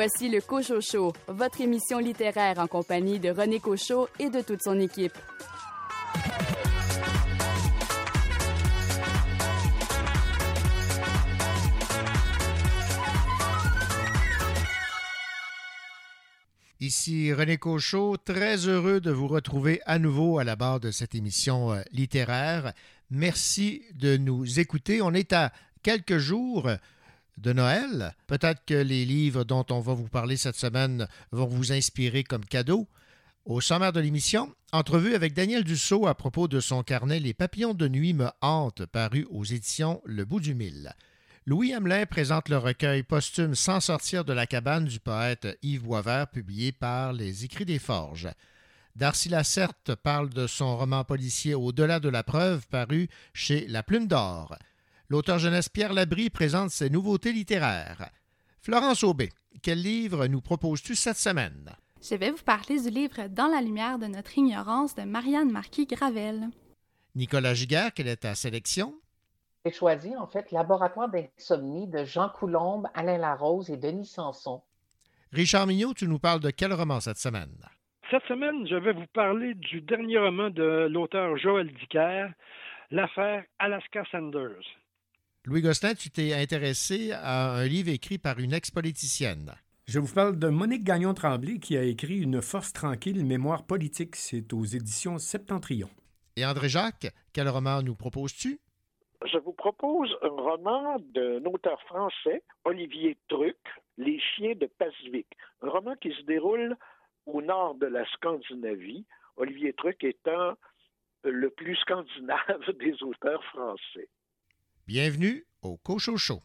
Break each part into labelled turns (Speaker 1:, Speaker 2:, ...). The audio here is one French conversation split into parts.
Speaker 1: Voici le Cochot Show, votre émission littéraire en compagnie de René Cochot et de toute son équipe.
Speaker 2: Ici René Cochot, très heureux de vous retrouver à nouveau à la barre de cette émission euh, littéraire. Merci de nous écouter. On est à quelques jours de Noël. Peut-être que les livres dont on va vous parler cette semaine vont vous inspirer comme cadeau. Au sommaire de l'émission, entrevue avec Daniel Dussault à propos de son carnet Les papillons de nuit me hantent, paru aux éditions Le Bout du Mille. Louis Hamelin présente le recueil posthume Sans sortir de la cabane du poète Yves Boisvert, publié par Les Écrits des Forges. Darcy Lacerte parle de son roman policier Au-delà de la preuve, paru chez La Plume d'Or. L'auteur jeunesse Pierre Labrie présente ses nouveautés littéraires. Florence Aubé, quel livre nous proposes-tu cette semaine?
Speaker 3: Je vais vous parler du livre Dans la lumière de notre ignorance de Marianne Marquis-Gravel.
Speaker 2: Nicolas Giguère, quelle est ta sélection?
Speaker 4: J'ai choisi en fait Laboratoire d'insomnie de Jean Coulombe, Alain Larose et Denis Sanson.
Speaker 2: Richard Mignot, tu nous parles de quel roman cette semaine?
Speaker 5: Cette semaine, je vais vous parler du dernier roman de l'auteur Joël Dicker, L'affaire Alaska Sanders.
Speaker 2: Louis Gosselin, tu t'es intéressé à un livre écrit par une ex-politicienne.
Speaker 6: Je vous parle de Monique Gagnon-Tremblay qui a écrit Une force tranquille, mémoire politique. C'est aux éditions Septentrion.
Speaker 2: Et André Jacques, quel roman nous proposes-tu?
Speaker 7: Je vous propose un roman d'un auteur français, Olivier Truc, Les chiens de Pacifique. Un roman qui se déroule au nord de la Scandinavie. Olivier Truc étant le plus scandinave des auteurs français.
Speaker 2: Bienvenue au Cochocho.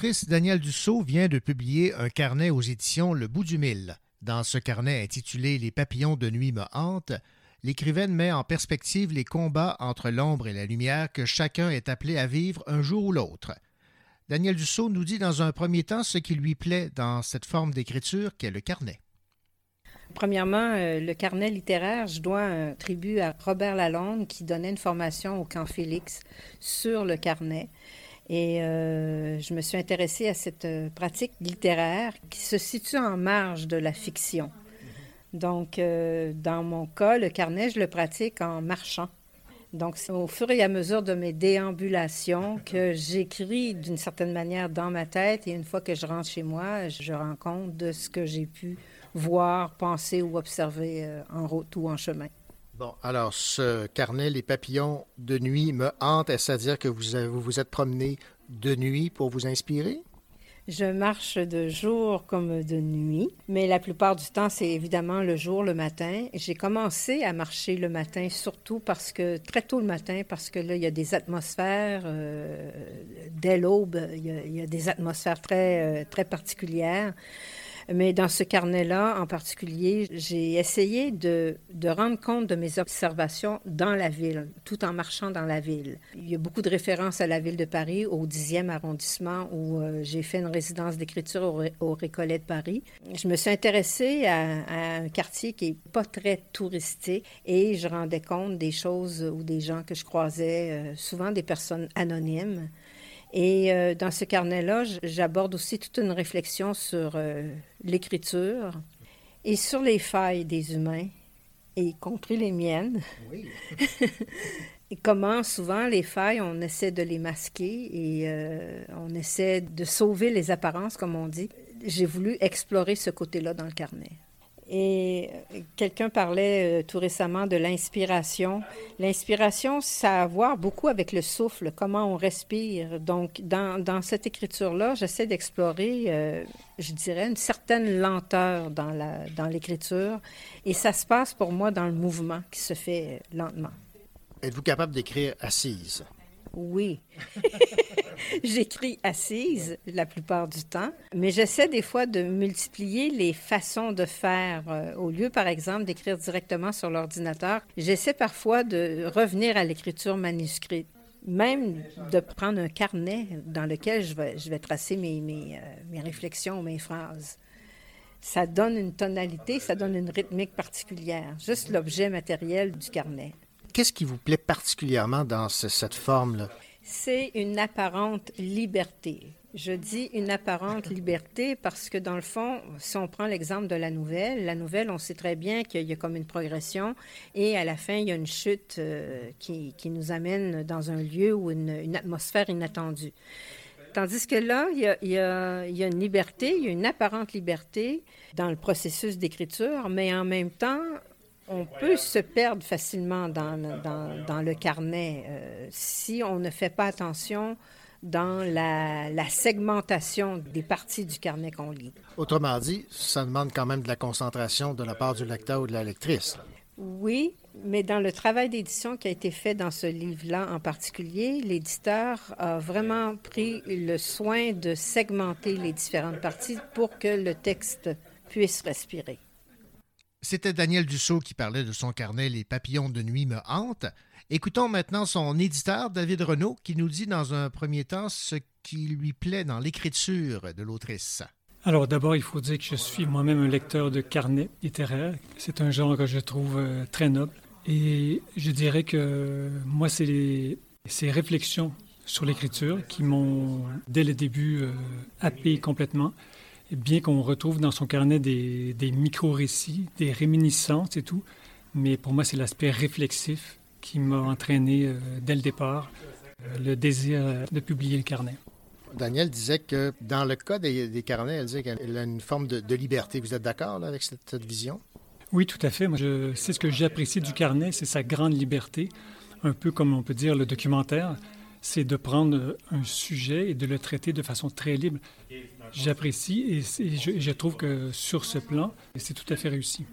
Speaker 2: L'autrice Danielle Dussault vient de publier un carnet aux éditions Le Bout du Mille. Dans ce carnet intitulé Les papillons de nuit me hantent, l'écrivaine met en perspective les combats entre l'ombre et la lumière que chacun est appelé à vivre un jour ou l'autre. Daniel Dussault nous dit dans un premier temps ce qui lui plaît dans cette forme d'écriture qu'est le carnet.
Speaker 8: Premièrement, euh, le carnet littéraire, je dois un tribut à Robert Lalonde qui donnait une formation au camp Félix sur le carnet. Et euh, je me suis intéressée à cette euh, pratique littéraire qui se situe en marge de la fiction. Donc, euh, dans mon cas, le carnet, je le pratique en marchant. Donc, c'est au fur et à mesure de mes déambulations que j'écris d'une certaine manière dans ma tête et une fois que je rentre chez moi, je rends compte de ce que j'ai pu voir, penser ou observer en route ou en chemin.
Speaker 2: Bon, alors ce carnet, les papillons de nuit me hantent. Est-ce à dire que vous, vous vous êtes promené de nuit pour vous inspirer?
Speaker 8: Je marche de jour comme de nuit, mais la plupart du temps, c'est évidemment le jour, le matin. J'ai commencé à marcher le matin, surtout parce que très tôt le matin, parce que là, il y a des atmosphères, euh, dès l'aube, il, y a des atmosphères très, euh, très particulières. Mais dans ce carnet-là, en particulier, j'ai essayé de, rendre compte de mes observations dans la ville, tout en marchant dans la ville. Il y a beaucoup de références à la ville de Paris, au 10e arrondissement où euh, j'ai fait une résidence d'écriture au, Récollet de Paris. Je me suis intéressée à, un quartier qui est pas très touristique et je rendais compte des choses ou des gens que je croisais, euh, souvent des personnes anonymes. Et euh, dans ce carnet-là, j'aborde aussi toute une réflexion sur euh, l'écriture et sur les failles des humains, y compris les miennes. Oui. et comment souvent les failles, on essaie de les masquer et euh, on essaie de sauver les apparences, comme on dit. J'ai voulu explorer ce côté-là dans le carnet. Et euh, quelqu'un parlait euh, tout récemment de l'inspiration. L'inspiration, ça a à voir beaucoup avec le souffle, comment on respire. Donc, dans, cette écriture-là, j'essaie d'explorer, euh, je dirais, une certaine lenteur dans, dans l'écriture. Et ça se passe pour moi dans le mouvement qui se fait lentement.
Speaker 2: Êtes-vous capable d'écrire assise?
Speaker 8: Oui. J'écris assise la plupart du temps, mais j'essaie des fois de multiplier les façons de faire. Euh, au lieu, par exemple, d'écrire directement sur l'ordinateur, j'essaie parfois de revenir à l'écriture manuscrite même de prendre un carnet dans lequel je vais, tracer mes, mes, euh, mes réflexions, mes phrases. Ça donne une tonalité, ça donne une rythmique particulière, juste l'objet matériel du carnet.
Speaker 2: Qu'est-ce qui vous plaît particulièrement dans ce, cette forme-là?
Speaker 8: C'est une apparente liberté. Je dis une apparente liberté parce que dans le fond, si on prend l'exemple de la nouvelle, la nouvelle, on sait très bien qu'il y a comme une progression et à la fin, il y a une chute euh, qui, qui, nous amène dans un lieu ou une, une atmosphère inattendue. Tandis que là, il y, a, il, y a, il y, a, une liberté, il y a une apparente liberté dans le processus d'écriture, mais en même temps, on peut se perdre facilement dans, dans, dans le carnet euh, si on ne fait pas attention dans la, la, segmentation des parties du carnet qu'on lit.
Speaker 2: Autrement dit, ça demande quand même de la concentration de la part du lecteur ou de la lectrice.
Speaker 8: Oui, mais dans le travail d'édition qui a été fait dans ce livre-là en particulier, l'éditeur a vraiment pris le soin de segmenter les différentes parties pour que le texte puisse respirer.
Speaker 2: C'était Daniel Dussault qui parlait de son carnet Les papillons de nuit me hantent. Écoutons maintenant son éditeur, David Renault, qui nous dit dans un premier temps ce qui lui plaît dans l'écriture de l'autrice.
Speaker 9: Alors d'abord, il faut dire que je suis moi-même un lecteur de carnets littéraires. C'est un genre que je trouve euh, très noble. Et je dirais que moi, c'est les, ces réflexions sur l'écriture qui m'ont, dès le début, euh, happé complètement bien qu'on retrouve dans son carnet des, des micro-récits, des réminiscences et tout, mais pour moi, c'est l'aspect réflexif qui m'a entraîné euh, dès le départ, euh, le désir de publier le carnet.
Speaker 2: Daniel disait que dans le cas des, des carnets, elle disait qu'elle a une forme de, de liberté. Vous êtes d'accord avec cette, cette, vision?
Speaker 9: Oui, tout à fait. Moi, je, c'est ce que j'apprécie du carnet, c'est sa grande liberté, un peu comme on peut dire le documentaire, c'est de prendre un sujet et de le traiter de façon très libre j'apprécie et, et je, je, trouve que sur ce plan, c'est tout à fait réussi.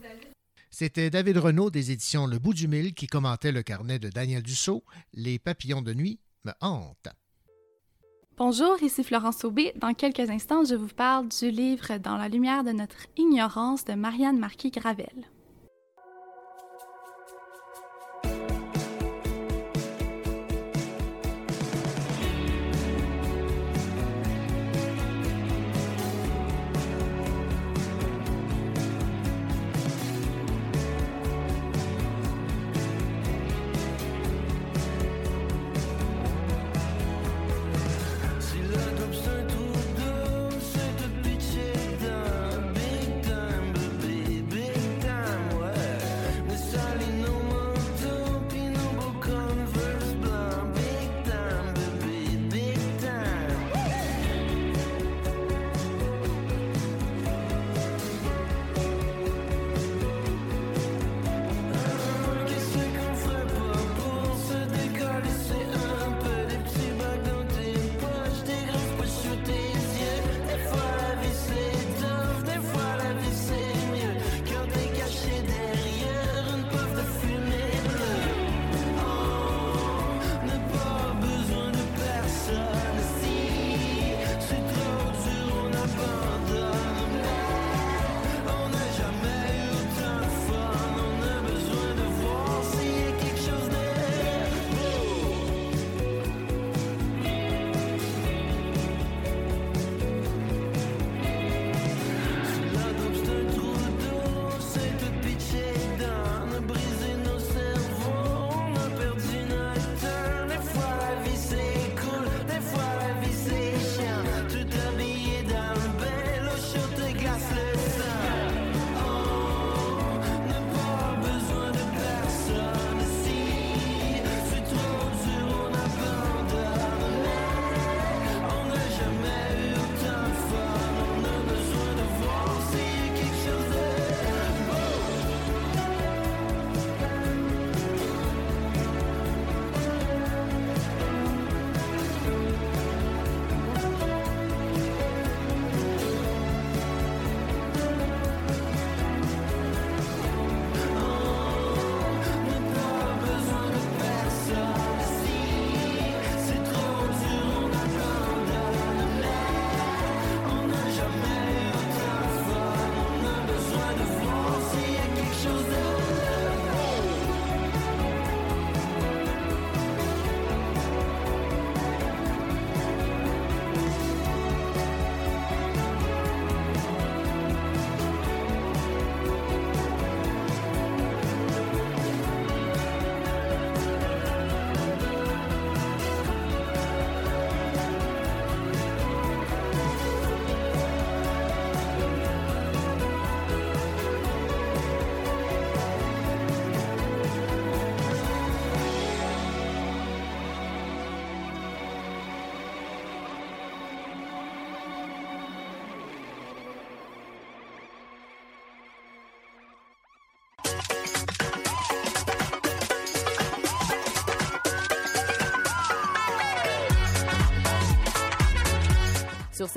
Speaker 2: C'était David Renaud des éditions Le Bout du Mille qui commentait le carnet de Daniel Dussault, Les papillons de nuit me hantent.
Speaker 10: Bonjour, ici Florence Aubé. Dans quelques instants, je vous parle du livre Dans la lumière de notre ignorance de Marianne Marquis-Gravel.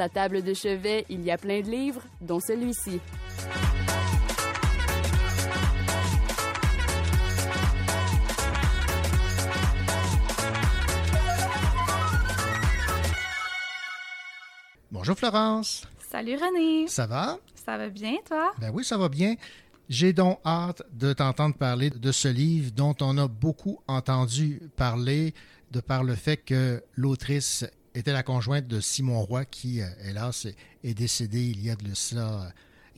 Speaker 1: Sa table de chevet, il y a plein de livres, dont celui-ci.
Speaker 2: Bonjour Florence.
Speaker 10: Salut René.
Speaker 2: Ça va?
Speaker 10: Ça va bien, toi?
Speaker 2: Ben oui, ça va bien. J'ai donc hâte de t'entendre parler de ce livre dont on a beaucoup entendu parler de par le fait que l'autrice était la conjointe de Simon Roy, qui, euh, hélas, est décédé il y a de cela euh,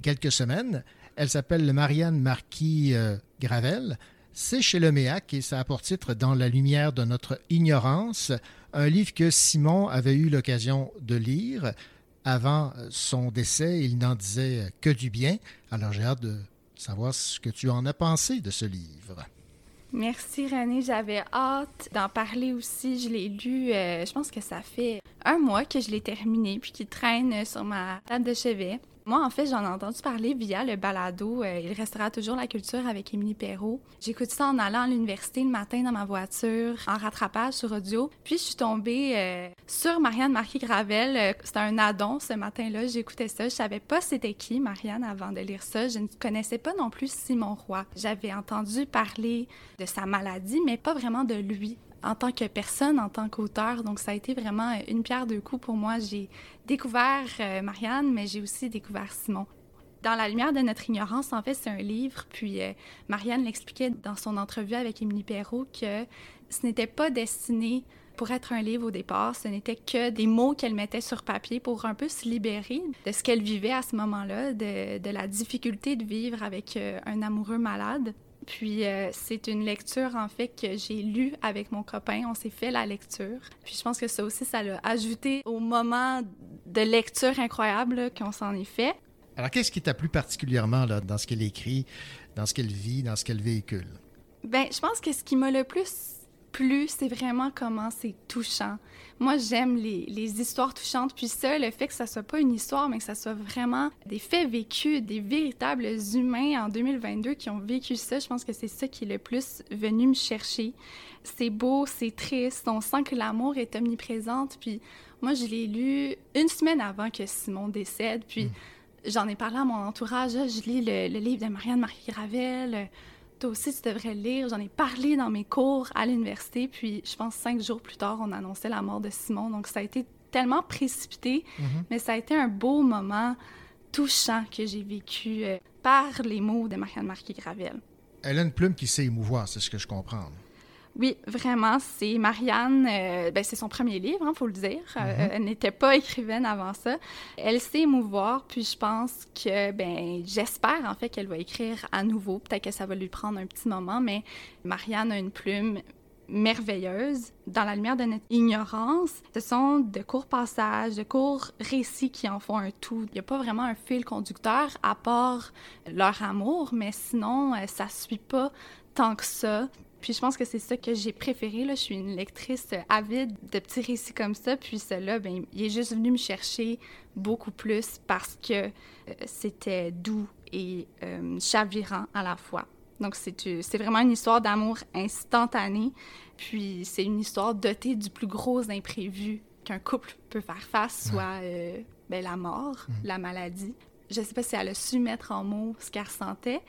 Speaker 2: quelques semaines. Elle s'appelle Marianne Marquis euh, Gravel. C'est chez le MEAC et ça a pour titre Dans la lumière de notre ignorance, un livre que Simon avait eu l'occasion de lire. Avant son décès, il n'en disait que du bien. Alors j'ai hâte de savoir ce que tu en as pensé de ce livre.
Speaker 10: Merci René, j'avais hâte d'en parler aussi. Je l'ai lu, euh, je pense que ça fait un mois que je l'ai terminé, puis qu'il traîne sur ma table de chevet. Moi, en fait, j'en ai entendu parler via le balado euh, Il restera toujours la culture avec Émilie Perrault. J'écoute ça en allant à l'université le matin dans ma voiture, en rattrapage sur audio. Puis, je suis tombée euh, sur Marianne Marquis-Gravel. Euh, c'était un addon ce matin-là. J'écoutais ça. Je savais pas c'était qui, Marianne, avant de lire ça. Je ne connaissais pas non plus Simon Roy. J'avais entendu parler de sa maladie, mais pas vraiment de lui
Speaker 3: en tant que personne, en tant qu'auteur. Donc, ça a été vraiment une pierre deux coups pour moi. J'ai découvert euh, Marianne, mais j'ai aussi découvert Simon. Dans la lumière de notre ignorance, en fait, c'est un livre. Puis euh, Marianne l'expliquait dans son entrevue avec Émilie Perrault que ce n'était pas destiné pour être un livre au départ. Ce n'était que des mots qu'elle mettait sur papier pour un peu se libérer de ce qu'elle vivait à ce moment-là, de, la difficulté de vivre avec euh, un amoureux malade. Puis euh, c'est une lecture en fait que j'ai lue avec mon copain. On s'est fait la lecture. Puis je pense que ça aussi, ça l'a ajouté au moment de lecture incroyable qu'on s'en est fait.
Speaker 2: Alors qu'est-ce qui t'a plu particulièrement là, dans ce qu'elle écrit, dans ce qu'elle vit, dans ce qu'elle véhicule?
Speaker 3: Ben, je pense que ce qui m'a le plus plus, c'est vraiment comment c'est touchant. Moi, j'aime les, les, histoires touchantes, puis ça, le fait que ça soit pas une histoire, mais que ça soit vraiment des faits vécus, des véritables humains en 2022 qui ont vécu ça, je pense que c'est ça qui est le plus venu me chercher. C'est beau, c'est triste, on sent que l'amour est omniprésente, puis moi, je l'ai lu une semaine avant que Simon décède, puis... Mm. J'en ai parlé à mon entourage. Je lis le, le livre de Marianne Marie-Gravel toi aussi, tu devrais le lire. J'en ai parlé dans mes cours à l'université. Puis, je pense, cinq jours plus tard, on annonçait la mort de Simon. Donc, ça a été tellement précipité, mm-hmm. mais ça a été un beau moment touchant que j'ai vécu euh, par les mots de Marianne Marquis-Gravel.
Speaker 2: Elle a une plume qui sait émouvoir, c'est ce que je comprends.
Speaker 3: Oui, vraiment, c'est Marianne, euh, ben, c'est son premier livre, il hein, faut le dire. Euh, mm-hmm. elle n'était pas écrivaine avant ça. Elle sait émouvoir, puis je pense que, ben, j'espère en fait qu'elle va écrire à nouveau. Peut-être que ça va lui prendre un petit moment, mais Marianne a une plume merveilleuse. Dans la lumière de notre ignorance, ce sont de courts passages, de courts récits qui en font un tout. Il n'y a pas vraiment un fil conducteur à part leur amour, mais sinon, euh, ça ne suit pas tant que ça. Puis je pense que c'est ça que j'ai préféré. Là. Je suis une lectrice avide de petits récits comme ça. Puis celui-là, ben, il est juste venu me chercher beaucoup plus parce que euh, c'était doux et euh, chavirant à la fois. Donc c'est, c'est vraiment une histoire d'amour instantané. Puis c'est une histoire dotée du plus gros imprévu qu'un couple peut faire face, soit euh, ben, la mort, mmh. la maladie. Je ne sais pas si elle a su mettre en mots ce qu'elle ressentait,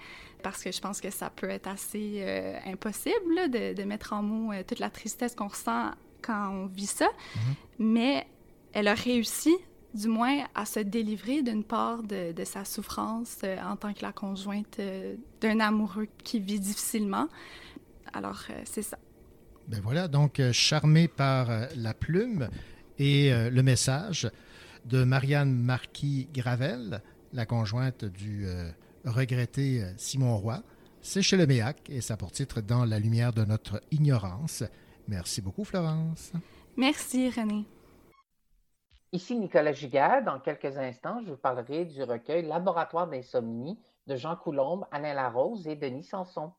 Speaker 3: parce que je pense que ça peut être assez euh, impossible de, de, mettre en mots euh, toute la tristesse qu'on ressent quand on vit ça. Mm-hmm. Mais elle a réussi, du moins, à se délivrer d'une part de, de, sa souffrance euh, en tant que la conjointe d'un amoureux qui vit difficilement. Alors, c'est ça.
Speaker 2: Ben voilà, donc charmé par la plume et le message de Marianne Marquis-Gravel, la conjointe du regretté euh, Simon Roy. C'est chez le MEAC et ça pour titre Dans la lumière de notre ignorance. Merci beaucoup, Florence.
Speaker 3: Merci, René.
Speaker 4: Ici Nicolas Giguère. Dans quelques instants, je vous parlerai du recueil Laboratoire d'insomnie de Jean Coulombe, Alain Larose et Denis Sanson.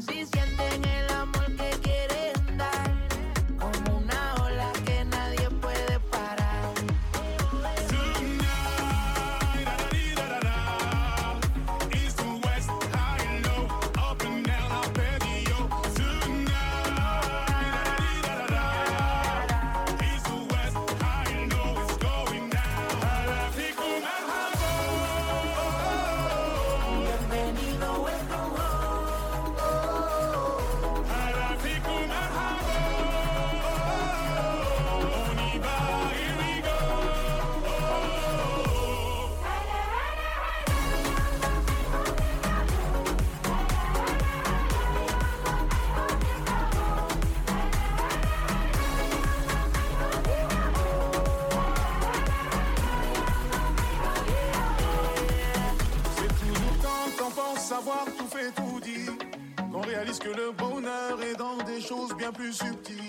Speaker 11: Si sienten
Speaker 12: plus subtiles.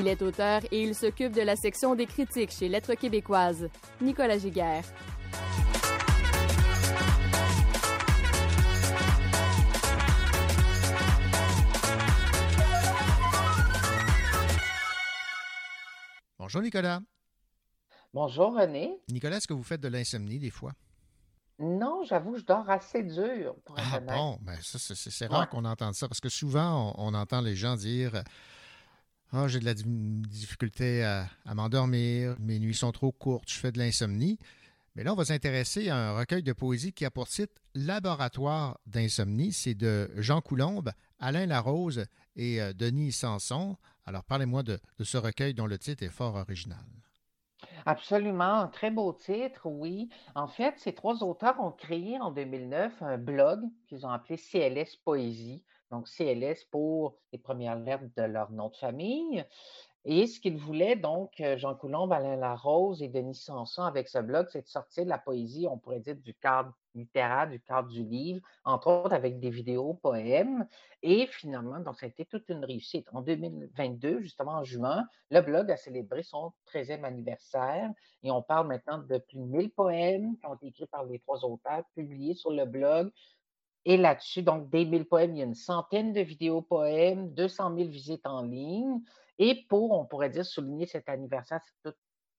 Speaker 1: Il est auteur et il s'occupe de la section des critiques chez Lettres québécoises. Nicolas Giguère.
Speaker 2: Bonjour Nicolas.
Speaker 4: Bonjour René.
Speaker 2: Nicolas, est-ce que vous faites de l'insomnie des fois?
Speaker 4: Non, j'avoue, je dors assez dur pour
Speaker 2: Ah bon, ben ça, c'est rare
Speaker 4: Ouais.
Speaker 2: qu'on entende ça parce que souvent, on, on entend les gens dire Ah, j'ai de la di- difficulté à, m'endormir, mes nuits sont trop courtes, je fais de l'insomnie. Mais là, on va s'intéresser à un recueil de poésie qui a pour titre Laboratoire d'insomnie. C'est de Jean Coulombe, Alain Larose et euh, Denis Sanson. Alors, parlez-moi de, de ce recueil dont le titre est fort original.
Speaker 4: Absolument, un très beau titre, oui. En fait, ces trois auteurs ont créé en 2009 un blog qu'ils ont appelé CLS Poésie. Donc, CLS pour les premières lettres de leur nom de famille. Et ce qu'ils voulaient, donc, euh, Jean Coulombe, Alain Larose et Denis Sanson, avec ce blog, c'est de sortir de la poésie, on pourrait dire, du cadre littéraire, du cadre du livre, entre autres avec des vidéos, poèmes. Et finalement, donc, ça a été toute une réussite. En 2022, justement en juin, le blog a célébré son 13e anniversaire et on parle maintenant de plus de 1000 poèmes qui ont été écrits par les trois auteurs, publiés sur le blog. Et là-dessus, donc, des 1000 poèmes, il y a une centaine de vidéos poèmes, 200 000 visites en ligne. Et pour, on pourrait dire, souligner cet anniversaire,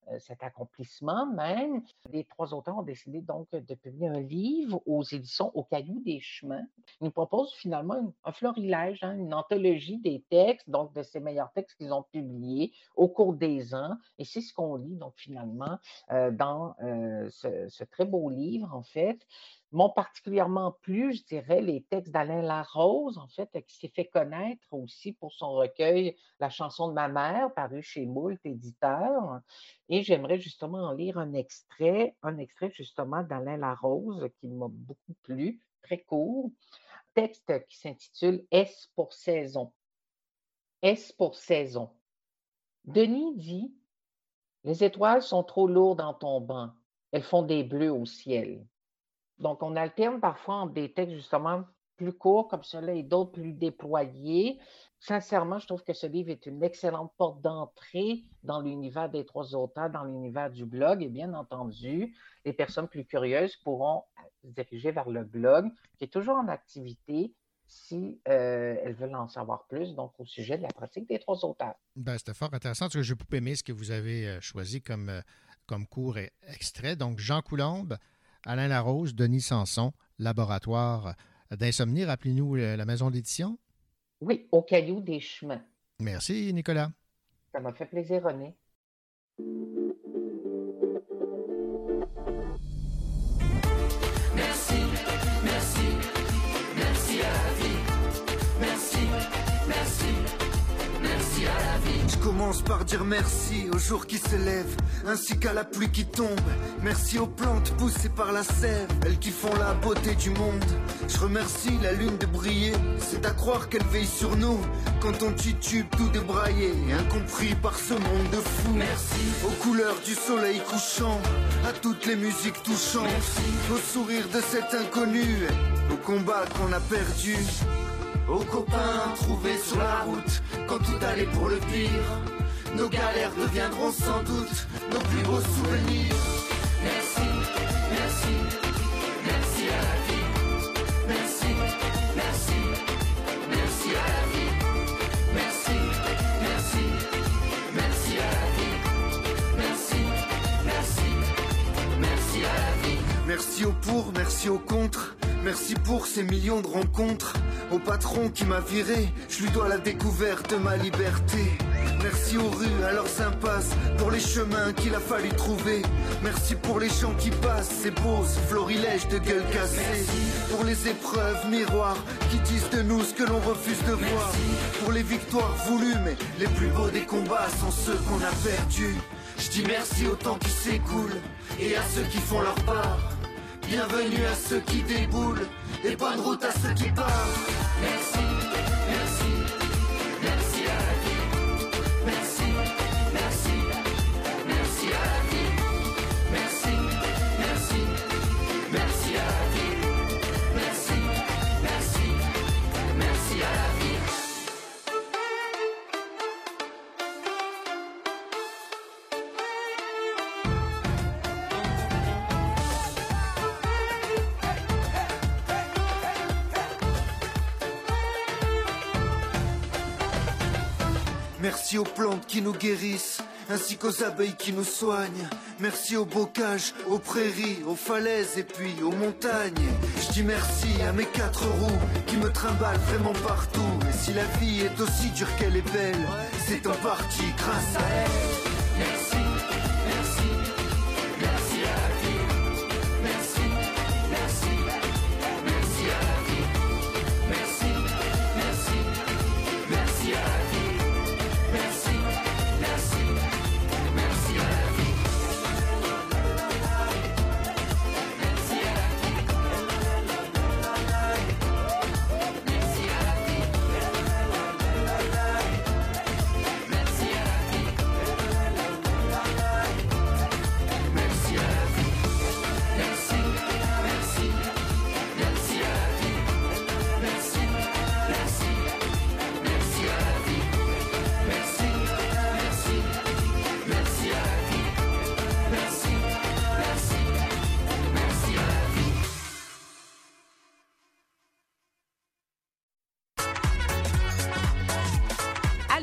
Speaker 4: euh, cet accomplissement même, les trois auteurs ont décidé donc de publier un livre aux éditions Au Caillou des Chemins. Ils nous proposent finalement un florilège, hein, une anthologie des textes, donc de ces meilleurs textes qu'ils ont publiés au cours des ans. Et c'est ce qu'on lit donc finalement euh, dans euh, ce très beau livre, en fait m'ont particulièrement plu, je dirais, les textes d'Alain Larose, en fait, qui s'est fait connaître aussi pour son recueil La chanson de ma mère, paru chez Moult Éditeur. Et j'aimerais justement en lire un extrait, un extrait justement d'Alain Larose qui m'a beaucoup plu, très court. Texte qui s'intitule Est-ce pour saison? Est-ce pour saison? Denis dit Les étoiles sont trop lourdes en tombant, elles font des bleus au ciel. Donc, on alterne parfois entre des textes justement plus courts comme cela et d'autres plus déployés. Sincèrement, je trouve que ce livre est une excellente porte d'entrée dans l'univers des trois auteurs, dans l'univers du blog. Et bien entendu, les personnes plus curieuses pourront se diriger vers le blog, qui est toujours en activité si euh, elles veulent en savoir plus, donc au sujet de la pratique des trois auteurs.
Speaker 2: Ben, C'était fort intéressant parce que j'ai beaucoup aimé ce que vous avez euh, choisi comme, euh, comme cours et extrait. Donc, Jean Coulombe, Alain Larose, Denis Sanson, Laboratoire d'insomnie. Rappelez-nous euh, la maison d'édition.
Speaker 4: Oui, au caillou des chemins.
Speaker 2: Merci, Nicolas.
Speaker 4: Ça m'a fait plaisir, René.
Speaker 13: Commence par dire merci aux jours qui se lèvent, ainsi qu'à la pluie qui tombe. Merci aux plantes poussées par la sève, elles qui font la beauté du monde. Je remercie la lune de briller, c'est à croire qu'elle veille sur nous quand on titube tout débraillé, incompris par ce monde de fous. Merci aux couleurs du soleil couchant, à toutes les musiques touchantes, au sourire de cet inconnu, au combat qu'on a perdu. Aux copains trouvés sur la route quand tout allait pour le pire. Nos galères deviendront sans doute nos plus beaux souvenirs.
Speaker 11: Merci, merci, merci à la vie. Merci, merci, merci à la vie. Merci, merci, merci à la vie. Merci, merci, merci à la vie.
Speaker 13: Merci au pour, merci au contre. Merci pour ces millions de rencontres. Au patron qui m'a viré, je lui dois la découverte de ma liberté. Merci aux rues, à leurs impasses, pour les chemins qu'il a fallu trouver. Merci pour les gens qui passent, ces beaux florilèges de gueule cassée. Pour les épreuves miroirs qui disent de nous ce que l'on refuse de voir. Pour les victoires voulues, mais les plus beaux des combats sont ceux qu'on a perdus. Je dis merci au temps qui s'écoule et à ceux qui font leur part. Bienvenue à ceux qui déboulent et bonne route à ceux qui partent. Merci, aux plantes qui nous guérissent, ainsi qu'aux abeilles qui nous soignent. Merci aux bocages, aux prairies, aux falaises et puis aux montagnes. Je dis merci à mes quatre roues qui me trimballent vraiment partout. Et si la vie est aussi dure qu'elle est belle, c'est en partie grâce à elle.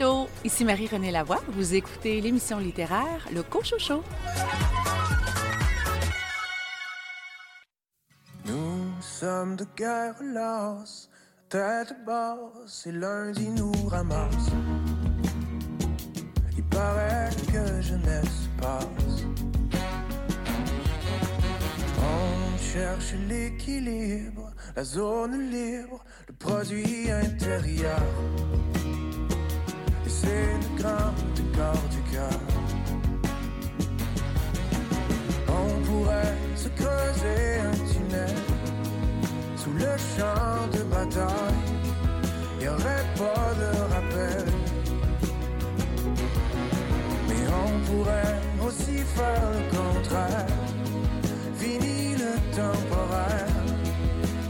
Speaker 14: Allô, ici Marie-Renée Lavoie. Vous écoutez l'émission littéraire Le Cochocho.
Speaker 15: Nous sommes de guerre lasse, tête basse, et lundi nous ramasse. Il paraît que jeunesse passe. On cherche l'équilibre, la zone libre, le produit intérieur. C'est le grand décor du cœur. On pourrait se creuser un tunnel sous le champ de bataille. Y aurait pas de rappel. Mais on pourrait aussi faire le contraire. Fini le temporaire,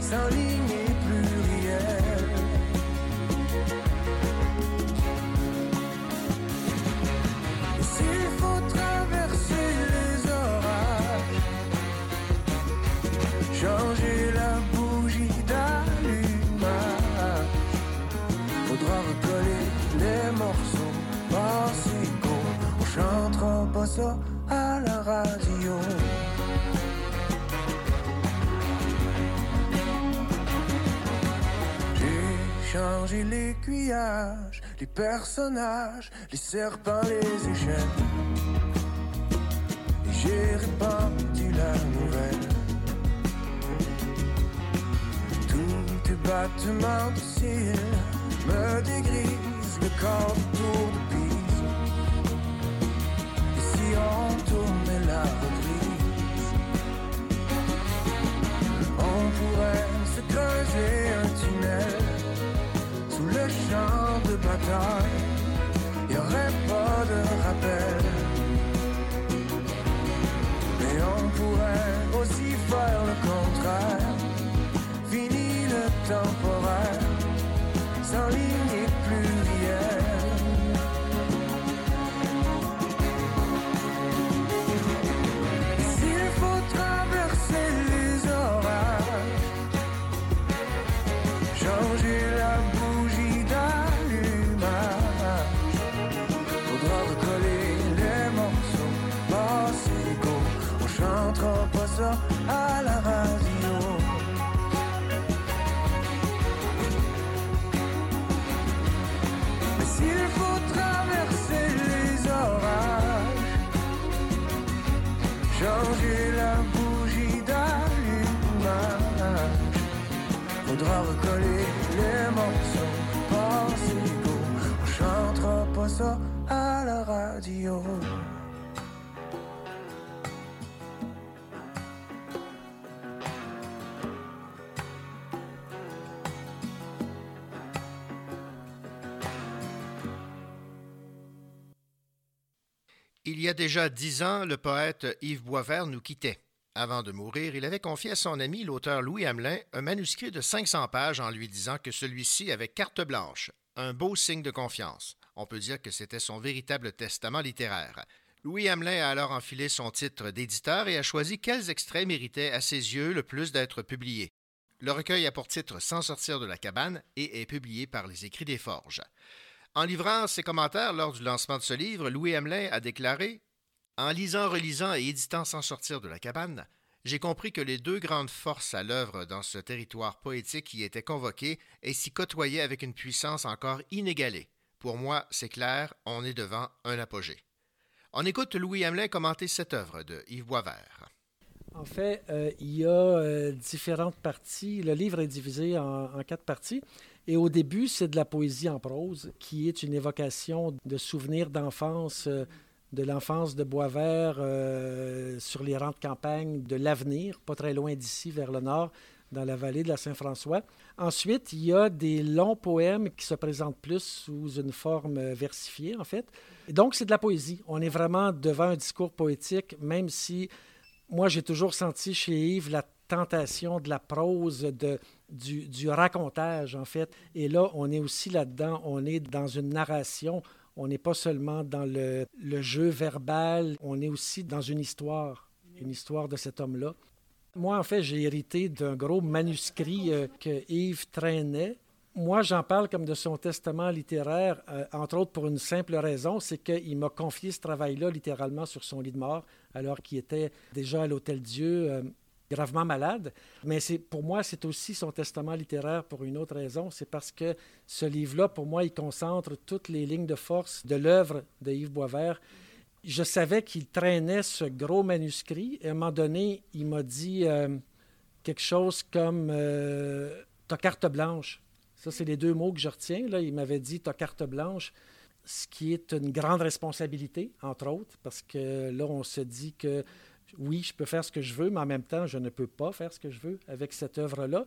Speaker 15: sans ligne et pluriel. Faut traverser les orages, changer la bougie d'allumage, faudra recoller les morceaux par égaux. On chantera pas à la radio. J'ai changé l'aiguillage, les personnages, les serpents, les échelles. Et j'ai répandu la nouvelle. Tous tes battements de cils me dégrisent le corps autour de pise. Et si on tournait la reprise, on pourrait se creuser un tunnel le champ de bataille. Y aurait pas de rappel. Mais on pourrait aussi faire le contraire. Fini le temporaire, sans ligne et pluriel. Faudra recoller
Speaker 10: les morceaux passés go. On chantera pas ça à la radio.
Speaker 2: Il y a déjà dix ans, le poète Yves Boisvert nous quittait. Avant de mourir, il avait confié à son ami l'auteur Louis Hamelin un manuscrit de 500 pages en lui disant que celui-ci avait carte blanche, un beau signe de confiance. On peut dire que c'était son véritable testament littéraire. Louis Hamelin a alors enfilé son titre d'éditeur et a choisi quels extraits méritaient à ses yeux le plus d'être publiés. Le recueil a pour titre Sans sortir de la cabane et est publié par les Écrits des Forges. En livrant ses commentaires lors du lancement de ce livre, Louis Hamelin a déclaré En lisant, relisant et éditant Sans sortir de la cabane, j'ai compris que les deux grandes forces à l'œuvre dans ce territoire poétique qui étaient convoquées et s'y côtoyaient avec une puissance encore inégalée. Pour moi, c'est clair, on est devant un apogée. On écoute Louis Hamelin commenter cette œuvre de Yves Boisvert.
Speaker 16: En fait, euh, il y a euh, différentes parties. Le livre est divisé en, en, quatre parties. Et au début, c'est de la poésie en prose, qui est une évocation de souvenirs d'enfance, euh, de l'enfance de Boisvert sur les rangs de campagne, de l'avenir, pas très loin d'ici, vers le nord, dans la vallée de la Saint-François. Ensuite, il y a des longs poèmes qui se présentent plus sous une forme versifiée, en fait. Et donc, c'est de la poésie. On est vraiment devant un discours poétique, même si moi, j'ai toujours senti chez Yves la tentation de la prose, de, du, du, racontage, en fait. Et là, on est aussi là-dedans, on est dans une narration, on n'est pas seulement dans le, jeu verbal, on est aussi dans une histoire, une histoire de cet homme-là. Moi, en fait, j'ai hérité d'un gros manuscrit euh, que Yves traînait. Moi, j'en parle comme de son testament littéraire, euh, entre autres pour une simple raison, c'est qu'il m'a confié ce travail-là littéralement sur son lit de mort, alors qu'il était déjà à l'Hôtel Dieu, euh, gravement malade. Mais c'est, pour moi, c'est aussi son testament littéraire pour une autre raison, c'est parce que ce livre-là, pour moi, il concentre toutes les lignes de force de l'œuvre de Yves Boisvert je savais qu'il traînait ce gros manuscrit. Et à un moment donné, il m'a dit euh, quelque chose comme euh, Ta carte blanche. Ça, c'est les deux mots que je retiens. Là. Il m'avait dit Ta carte blanche, ce qui est une grande responsabilité, entre autres, parce que là, on se dit que oui, je peux faire ce que je veux, mais en même temps, je ne peux pas faire ce que je veux avec cette œuvre-là.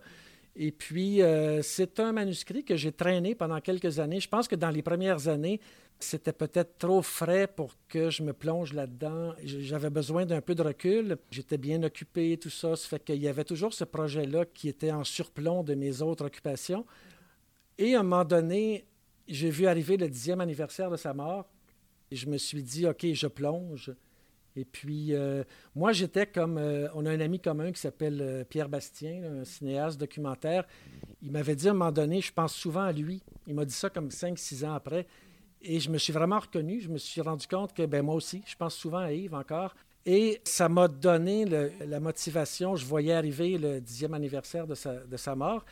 Speaker 16: Et puis, euh, c'est un manuscrit que j'ai traîné pendant quelques années. Je pense que dans les premières années, c'était peut-être trop frais pour que je me plonge là-dedans. J'avais besoin d'un peu de recul. J'étais bien occupé, tout ça. Ça fait qu'il y avait toujours ce projet-là qui était en surplomb de mes autres occupations. Et à un moment donné, j'ai vu arriver le dixième anniversaire de sa mort. Et je me suis dit, OK, je plonge. Et puis, euh, moi, j'étais comme. Euh, on a un ami commun qui s'appelle euh, Pierre Bastien, un cinéaste documentaire. Il m'avait dit à un moment donné, je pense souvent à lui. Il m'a dit ça comme cinq, six ans après. Et je me suis vraiment reconnu. Je me suis rendu compte que, ben moi aussi, je pense souvent à Yves encore. Et ça m'a donné la motivation. Je voyais arriver le dixième anniversaire de sa, de sa mort.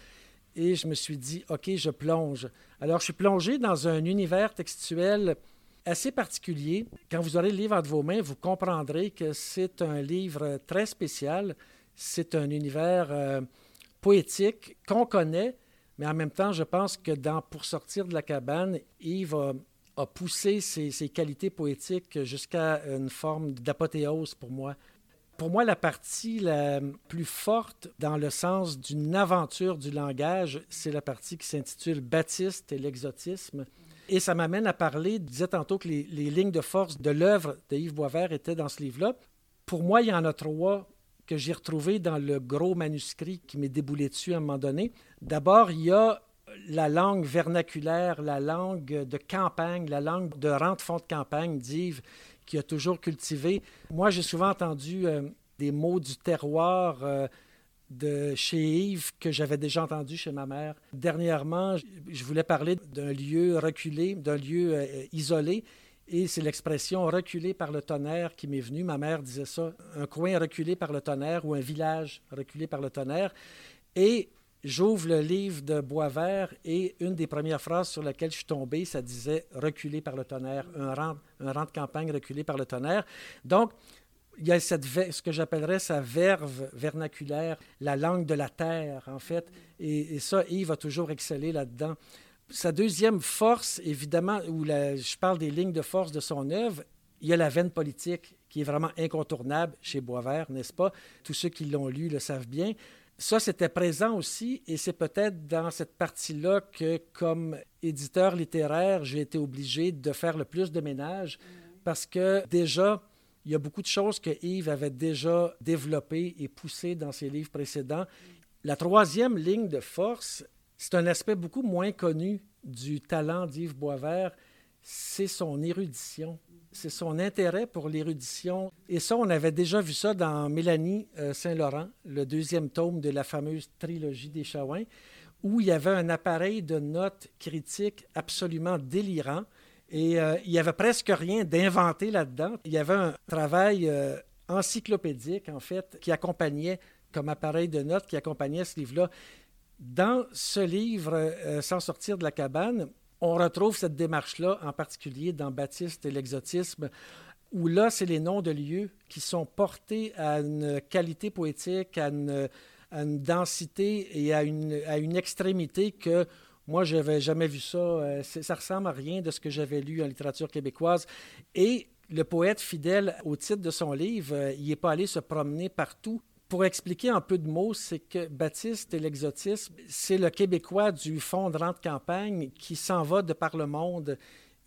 Speaker 16: Et je me suis dit, OK, je plonge. Alors, je suis plongé dans un univers textuel assez particulier. Quand vous aurez le livre entre vos mains, vous comprendrez que c'est un livre très spécial. C'est un univers euh, poétique qu'on connaît, mais en même temps, je pense que dans Pour sortir de la cabane, Yves a, poussé ses, qualités poétiques jusqu'à une forme d'apothéose pour moi. Pour moi, la partie la plus forte dans le sens d'une aventure du langage, c'est la partie qui s'intitule Baptiste et l'exotisme. Et ça m'amène à parler, je disais tantôt que les, lignes de force de l'œuvre de Yves Boisvert étaient dans ce livre-là. Pour moi, il y en a trois que j'ai retrouvés dans le gros manuscrit qui m'est déboulé dessus à un moment donné. D'abord, il y a la langue vernaculaire, la langue de campagne, la langue de rente-fond de campagne d'Yves, qui a toujours cultivé. Moi, j'ai souvent entendu euh, des mots du terroir. Euh, de chez Yves que j'avais déjà entendu chez ma mère. Dernièrement, je voulais parler d'un lieu reculé, d'un lieu euh, isolé. Et c'est l'expression reculé par le tonnerre qui m'est venue. Ma mère disait ça, un coin reculé par le tonnerre ou un village reculé par le tonnerre. Et j'ouvre le livre de Boisvert et une des premières phrases sur laquelle je suis tombé, ça disait reculé par le tonnerre, un rang, un rang de campagne reculé par le tonnerre. Donc, il y a cette, ce que j'appellerais sa verve vernaculaire, la langue de la terre, en fait. Et, ça, Yves a toujours excellé là-dedans. Sa deuxième force, évidemment, où je parle des lignes de force de son œuvre, il y a la veine politique qui est vraiment incontournable chez Boisvert, n'est-ce pas? Tous ceux qui l'ont lu le savent bien. Ça, c'était présent aussi, et c'est peut-être dans cette partie-là que, comme éditeur littéraire, j'ai été obligé de faire le plus de ménage, parce que déjà, il y a beaucoup de choses que Yves avait déjà développées et poussées dans ses livres précédents. La troisième ligne de force, c'est un aspect beaucoup moins connu du talent d'Yves Boisvert, c'est son érudition. C'est son intérêt pour l'érudition. Et ça, on avait déjà vu ça dans Mélanie euh, Saint-Laurent, le deuxième tome de la fameuse trilogie des Chawins, où il y avait un appareil de notes critiques absolument délirant. Et euh, il n'y avait presque rien d'inventé là-dedans. Il y avait un travail euh, encyclopédique, en fait, qui accompagnait, comme appareil de notes, qui accompagnait ce livre-là. Dans ce livre, euh, Sans sortir de la cabane, on retrouve cette démarche-là, en particulier dans Baptiste et l'exotisme, où là, c'est les noms de lieux qui sont portés à une qualité poétique, à une, densité et à une extrémité que moi, je n'avais jamais vu ça. Euh, ça ressemble à rien de ce que j'avais lu en littérature québécoise. Et le poète, fidèle au titre de son livre, euh, il n'est pas allé se promener partout. Pour expliquer en peu de mots, c'est que Baptiste et l'exotisme, c'est le Québécois du fond de rang de campagne qui s'en va de par le monde.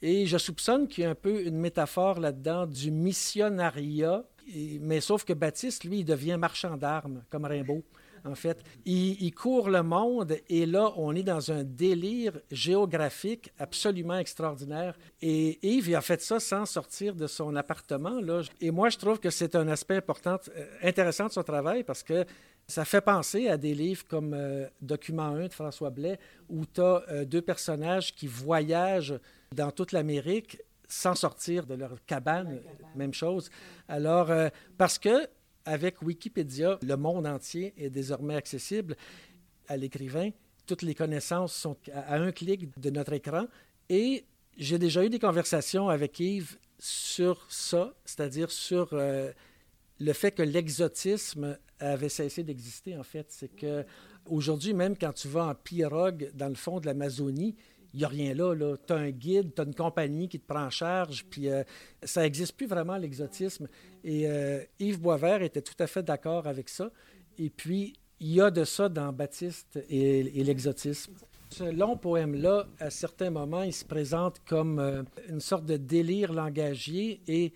Speaker 16: Et je soupçonne qu'il y a un peu une métaphore là-dedans du missionnariat, mais sauf que Baptiste, lui, devient marchand d'armes, comme Rimbaud. En fait, il, court le monde et là, on est dans un délire géographique absolument extraordinaire. Et Yves, il a fait ça sans sortir de son appartement. Là. Et moi, je trouve que c'est un aspect important, euh, intéressant de son travail parce que ça fait penser à des livres comme euh, Document 1 de François Blais, où tu as deux personnages qui voyagent dans toute l'Amérique sans sortir de leur cabane, même chose. Alors, euh, parce que avec Wikipédia, le monde entier est désormais accessible à l'écrivain. Toutes les connaissances sont à un clic de notre écran. Et j'ai déjà eu des conversations avec Yves sur ça, c'est-à-dire sur euh, le fait que l'exotisme avait cessé d'exister, en fait. C'est que aujourd'hui, même quand tu vas en pirogue dans le fond de l'Amazonie, il n'y a rien là. là. Tu as un guide, tu as une compagnie qui te prend en charge, puis euh, ça n'existe plus vraiment, l'exotisme. Et euh, Yves Boisvert était tout à fait d'accord avec ça. Et puis, il y a de ça dans Baptiste et, l'exotisme. Ce long poème-là, à certains moments, il se présente comme euh, une sorte de délire langagier et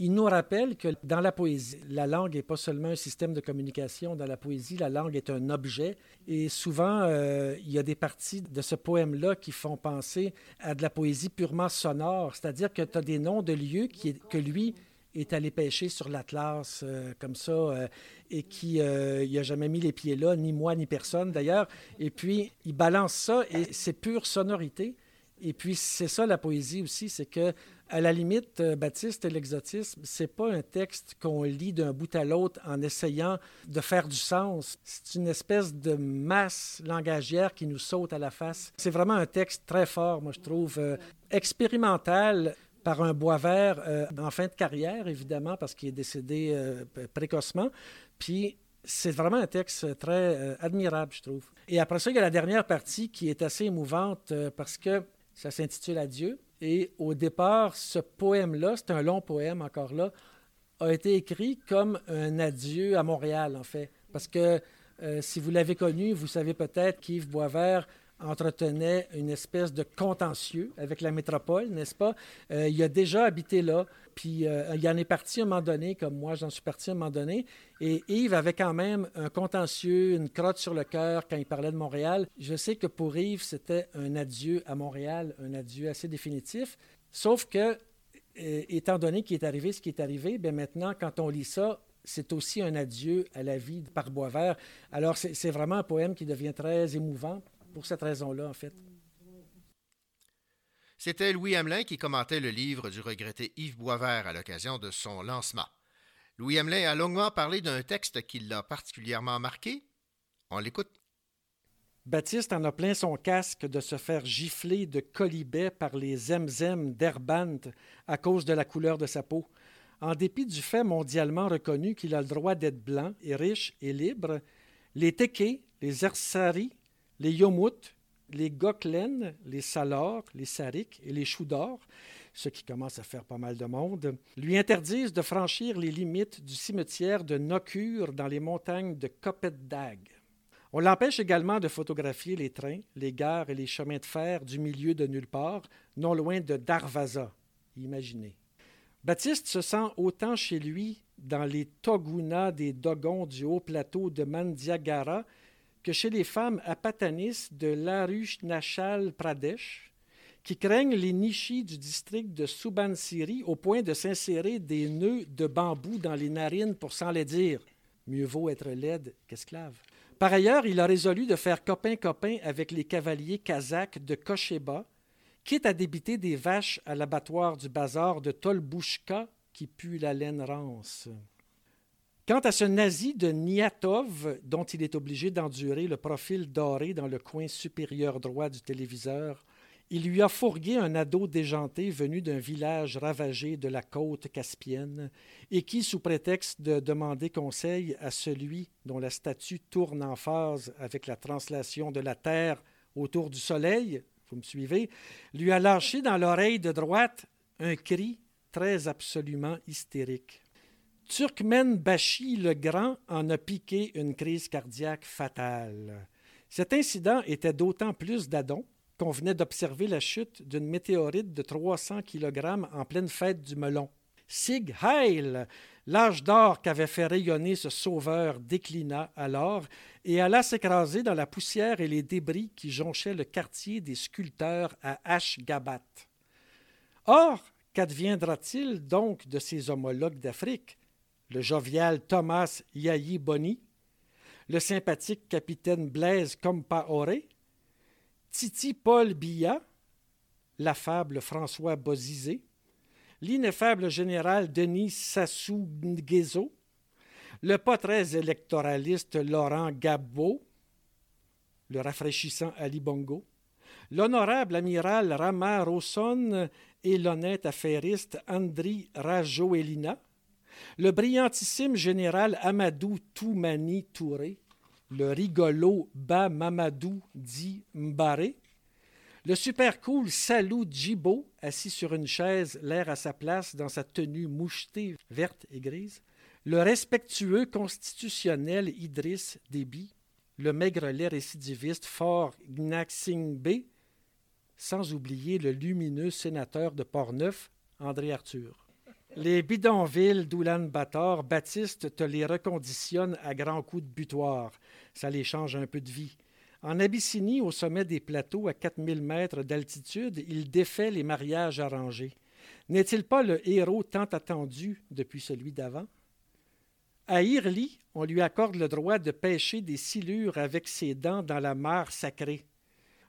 Speaker 16: il nous rappelle que dans la poésie, la langue n'est pas seulement un système de communication. Dans la poésie, la langue est un objet. Et souvent, euh, il y a des parties de ce poème-là qui font penser à de la poésie purement sonore. C'est-à-dire que tu as des noms de lieux qui, que lui est allé pêcher sur l'Atlas, euh, comme ça, euh, et qui n'a jamais mis les pieds là, ni moi, ni personne d'ailleurs. Et puis, il balance ça, et c'est pure sonorité. Et puis, c'est ça la poésie aussi, c'est que, à la limite, euh, Baptiste et l'exotisme, c'est pas un texte qu'on lit d'un bout à l'autre en essayant de faire du sens. C'est une espèce de masse langagière qui nous saute à la face. C'est vraiment un texte très fort, moi, je trouve, euh, expérimental par un Boisvert euh, en fin de carrière, évidemment, parce qu'il est décédé précocement. Puis c'est vraiment un texte très admirable, je trouve. Et après ça, il y a la dernière partie qui est assez émouvante parce que ça s'intitule Adieu. Et au départ, ce poème-là, c'est un long poème encore là, a été écrit comme un adieu à Montréal, en fait. Parce que euh, si vous l'avez connu, vous savez peut-être qu'Yves Boisvert entretenait une espèce de contentieux avec la métropole, n'est-ce pas? Euh, il a déjà habité là, puis euh, il en est parti à un moment donné, comme moi j'en suis parti à un moment donné, et Yves avait quand même un contentieux, une crotte sur le cœur quand il parlait de Montréal. Je sais que pour Yves, c'était un adieu à Montréal, un adieu assez définitif, sauf que, euh, étant donné qu'il est arrivé ce qui est arrivé, bien maintenant, quand on lit ça, c'est aussi un adieu à la vie par Boisvert. Alors, c'est vraiment un poème qui devient très émouvant pour cette raison-là, en fait.
Speaker 2: C'était Louis Hamelin qui commentait le livre du regretté Yves Boisvert à l'occasion de son lancement. Louis Hamelin a longuement parlé d'un texte qui l'a particulièrement marqué. On l'écoute.
Speaker 16: Baptiste en a plein son casque de se faire gifler de colibet par les zemzem d'Herbant à cause de la couleur de sa peau. en dépit du fait mondialement reconnu qu'il a le droit d'être blanc et riche et libre, les Tekés, les Ersari, les Yomut, les Goklen, les Salors, les Sarik et les Choudor, ce qui commence à faire pas mal de monde, lui interdisent de franchir les limites du cimetière de Nokkur dans les montagnes de Kopetdag. On l'empêche également de photographier les trains, les gares et les chemins de fer du milieu de nulle part, non loin de Darvaza. Imaginez. Baptiste se sent autant chez lui dans les togunas des Dogons du haut plateau de Mandiagara que chez les femmes apatanis de l'Arunachal Pradesh, qui craignent les nishis du district de Subansiri au point de s'insérer des nœuds de bambou dans les narines pour s'en les dire. Mieux vaut être laide qu'esclave. Par ailleurs, il a résolu de faire copain-copain avec les cavaliers kazakhs de Kocheba, quitte à débiter des vaches à l'abattoir du bazar de Tolbouchka qui pue la laine rance. Quant à ce nazi de Niatov, dont il est obligé d'endurer le profil doré dans le coin supérieur droit du téléviseur, il lui a fourgué un ado déjanté venu d'un village ravagé de la côte caspienne et qui, sous prétexte de demander conseil à celui dont la statue tourne en phase avec la translation de la Terre autour du Soleil, vous me suivez, lui a lâché dans l'oreille de droite un cri très absolument hystérique. Turkmen Bashi le Grand en a piqué une crise cardiaque fatale. Cet incident était d'autant plus d'adon qu'on venait d'observer la chute d'une météorite de 300 kg en pleine fête du melon. Sig Heil, l'âge d'or qu'avait fait rayonner ce sauveur, déclina alors et alla s'écraser dans la poussière et les débris qui jonchaient le quartier des sculpteurs à Ashgabat. Or, qu'adviendra-t-il donc de ses homologues d'Afrique, le jovial Thomas Yahi Boni, le sympathique capitaine Blaise Compaoré, Titi Paul Biya, l'affable François Bozizé, l'ineffable général Denis Sassou Nguesso, le pas très électoraliste Laurent Gbagbo, le rafraîchissant Ali Bongo, l'honorable amiral Rama Rosson et l'honnête affairiste Andri Rajoelina, le brillantissime général Amadou Toumani Touré, le rigolo Ba Mamadou Di Mbare, le super cool Salou Djibo, assis sur une chaise, l'air à sa place dans sa tenue mouchetée verte et grise, le respectueux constitutionnel Idriss Déby, le maigrelet récidiviste Fort Gnaxing B, sans oublier le lumineux sénateur de Portneuf, André Arthur. Les bidonvilles d'Oulan Bator, Baptiste te les reconditionne à grands coups de butoir. Ça les change un peu de vie. En Abyssinie, au sommet des plateaux à 4000 mètres d'altitude, il défait les mariages arrangés. N'est-il pas le héros tant attendu depuis celui d'avant? À Irli, on lui accorde le droit de pêcher des silures avec ses dents dans la mare sacrée.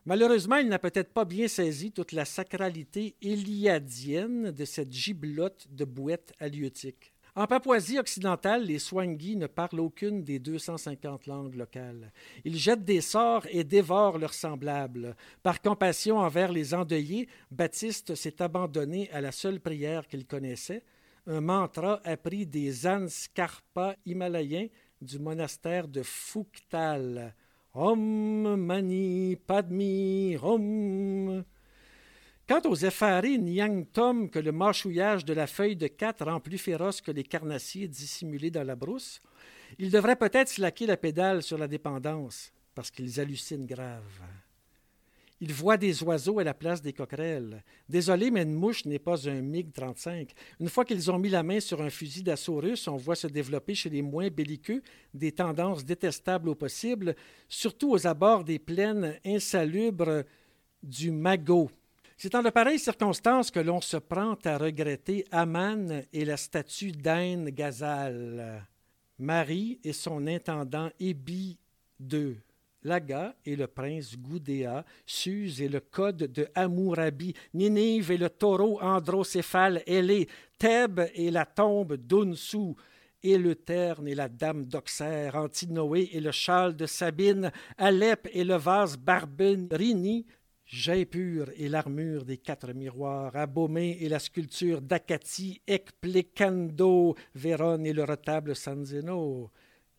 Speaker 16: Malheureusement, il n'a peut-être pas bien saisi toute la sacralité éliadienne de cette giblotte de bouette halieutique. En Papouasie occidentale, les Swangis ne parlent aucune des 250 langues locales. Ils jettent des sorts et dévorent leurs semblables. Par compassion envers les endeuillés, Baptiste s'est abandonné à la seule prière qu'il connaissait, un mantra appris des Anskarpa himalayens du monastère de Fuktal. Om Mani Padmi. Quant aux effarés Nyang Tom que le mâchouillage de la feuille de quatre rend plus féroce que les carnassiers dissimulés dans la brousse, ils devraient peut-être slacker la pédale sur la dépendance, parce qu'ils hallucinent grave. Ils voient des oiseaux à la place des coquerelles. Désolé, mais une mouche n'est pas un MiG-35. Une fois qu'ils ont mis la main sur un fusil d'assaut russe, on voit se développer chez les moins belliqueux des tendances détestables au possible, surtout aux abords des plaines insalubres du Magot. C'est en de pareilles circonstances que l'on se prend à regretter Aman et la statue d'Ain Gazal, Marie et son intendant Ébi II. Laga et le prince Goudéa, Suse et le code de Hammurabi, Ninive et le taureau androcéphale ailé, Thèbes et la tombe d'Unsu, Éleuterne et la dame d'Auxerre, Antinoé et le châle de Sabine, Alep et le vase Barberini, Jaipur et l'armure des quatre miroirs, Abomey et la sculpture d'Akati, Ekplekando, Vérone et le retable San Zeno,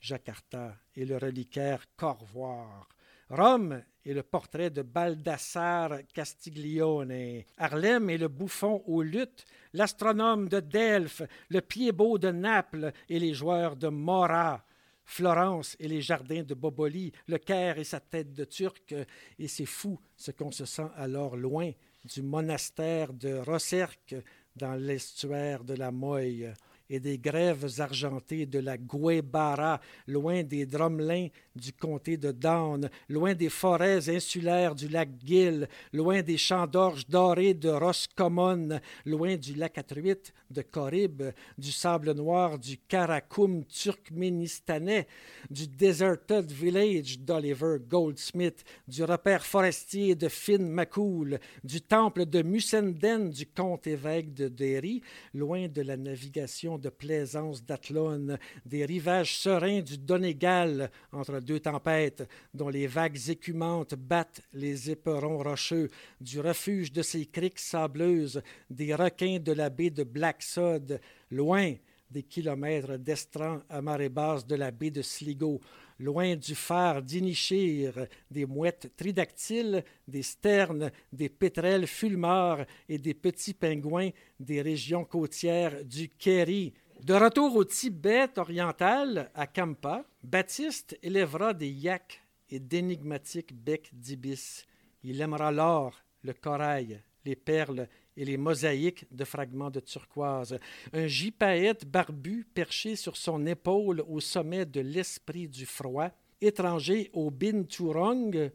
Speaker 16: Jakarta et le reliquaire Corvoire, Rome et le portrait de Baldassare Castiglione, Harlem et le bouffon aux luttes, l'astronome de Delphes, le pied-beau de Naples et les joueurs de Mora, Florence et les jardins de Boboli, le Caire et sa tête de Turc, et c'est fou ce qu'on se sent alors loin du monastère de Rosserque dans l'estuaire de la Moye et des grèves argentées de la Guebara, loin des dromlins du comté de Down, loin des forêts insulaires du lac Gill, loin des champs d'orge dorés de Roscommon, loin du lac à truites de Corib, du sable noir du Karakoum turkménistanais, du Deserted Village d'Oliver Goldsmith, du repère forestier de Finn McCool, du temple de Musenden du comte évêque de Derry, loin de la navigation de plaisance d'Athlone, des rivages sereins du Donegal entre deux tempêtes, dont les vagues écumantes battent les éperons rocheux, du refuge de ces criques sableuses, des requins de la baie de Black Sod, loin des kilomètres d'estran à marée basse de la baie de Sligo, loin du phare d'Inichir, des mouettes tridactyles, des sternes, des pétrels fulmars et des petits pingouins des régions côtières du Kerry. De retour au Tibet oriental, à Kampa, Baptiste élèvera des yaks et d'énigmatiques becs d'ibis. Il aimera l'or, le corail, les perles et les mosaïques de fragments de turquoise. Un gypaète barbu perché sur son épaule au sommet de l'esprit du froid, étranger au binturong,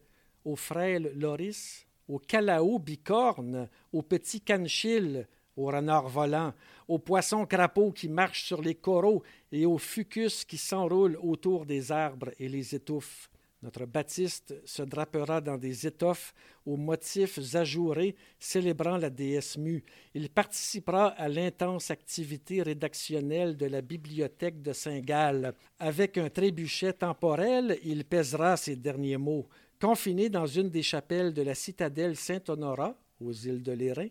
Speaker 16: au frêle loris, au calao bicorne, au petit canchil, au renard volant, au poisson crapaud qui marche sur les coraux et au fucus qui s'enroule autour des arbres et les étouffe. Notre Baptiste se drapera dans des étoffes aux motifs ajourés célébrant la déesse Mu. Il participera à l'intense activité rédactionnelle de la bibliothèque de Saint-Gall. Avec un trébuchet temporel, il pèsera ses derniers mots. Confiné dans une des chapelles de la citadelle Saint-Honorat, aux îles de l'Érin,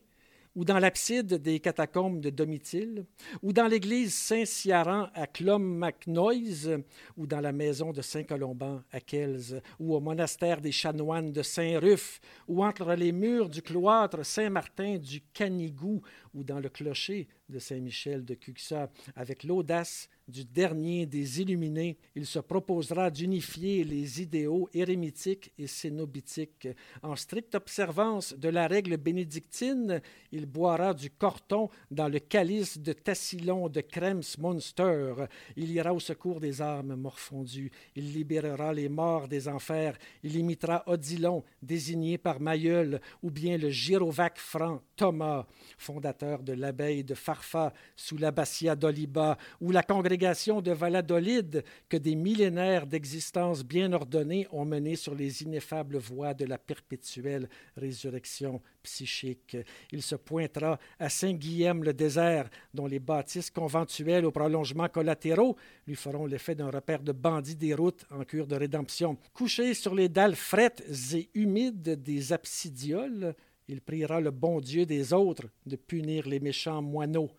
Speaker 16: ou dans l'abside des catacombes de Domitil, ou dans l'église Saint-Ciaran à Clom-Macnoise, ou dans la maison de Saint-Colomban à Kells, ou au monastère des chanoines de Saint-Ruf, ou entre les murs du cloître Saint-Martin du Canigou, ou dans le clocher de Saint-Michel de Cuxa, avec l'audace du dernier des illuminés, il se proposera d'unifier les idéaux érémitiques et cénobitiques. En stricte observance de la règle bénédictine, il boira du corton dans le calice de Tassilon de Krems-Munster. Il ira au secours des âmes morfondues. Il libérera les morts des enfers. Il imitera Odilon, désigné par Mayol, ou bien le gyrovaque franc Thomas, fondateur de l'abeille de Farfa sous l'abbatiat d'Oliba, ou la congrégation de Valladolid que des millénaires d'existence bien ordonnée ont mené sur les ineffables voies de la perpétuelle résurrection psychique. Il se pointera à Saint-Guillaume le désert, dont les bâtisses conventuelles aux prolongements collatéraux lui feront l'effet d'un repère de bandits des routes en cure de rédemption. Couché sur les dalles frettes et humides des absidioles, il priera le bon Dieu des autres de punir les méchants moineaux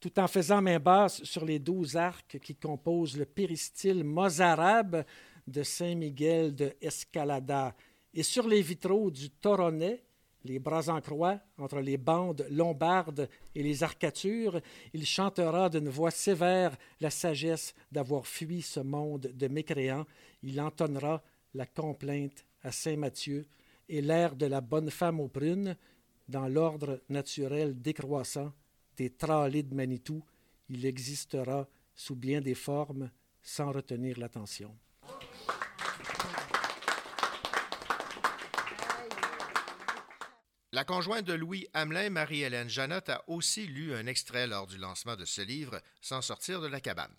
Speaker 16: tout en faisant main basse sur les douze arcs qui composent le péristyle mozarabe de Saint-Miguel de Escalada, et sur les vitraux du Toronnet, les bras en croix entre les bandes lombardes et les arcatures, il chantera d'une voix sévère la sagesse d'avoir fui ce monde de mécréants. Il entonnera la complainte à Saint Matthieu et l'air de la bonne femme aux prunes dans l'ordre naturel décroissant des tralés de Manitou, il existera sous bien des formes sans retenir l'attention.
Speaker 2: La conjointe de Louis Hamelin, Marie-Hélène Janotte, a aussi lu un extrait lors du lancement de ce livre, Sans sortir de la cabane.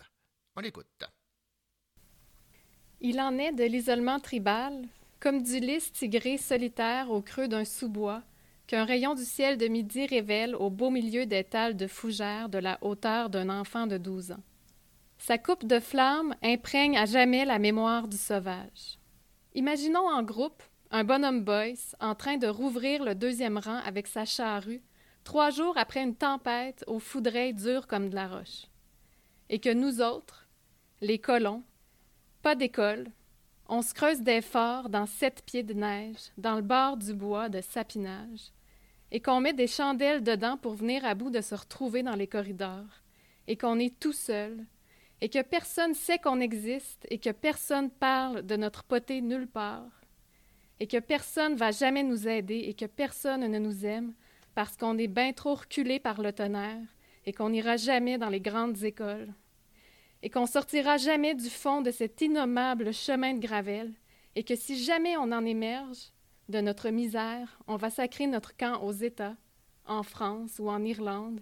Speaker 2: On écoute.
Speaker 17: Il en est de l'isolement tribal, comme du lys tigré solitaire au creux d'un sous-bois, qu'un rayon du ciel de midi révèle au beau milieu des tales de fougères de la hauteur d'un enfant de douze ans. Sa coupe de flammes imprègne à jamais la mémoire du sauvage. Imaginons en groupe, un bonhomme Boyce en train de rouvrir le deuxième rang avec sa charrue, trois jours après une tempête aux foudreuils dures comme de la roche. Et que nous autres, les colons, pas d'école, on se creuse des forts dans sept pieds de neige, dans le bord du bois de sapinage, et qu'on met des chandelles dedans pour venir à bout de se retrouver dans les corridors, et qu'on est tout seul, et que personne sait qu'on existe, et que personne parle de notre potée nulle part, et que personne va jamais nous aider, et que personne ne nous aime, parce qu'on est bien trop reculé par le tonnerre, et qu'on n'ira jamais dans les grandes écoles et qu'on sortira jamais du fond de cet innommable chemin de gravelle, et que si jamais on en émerge de notre misère, on va sacrer notre camp aux États, en France ou en Irlande,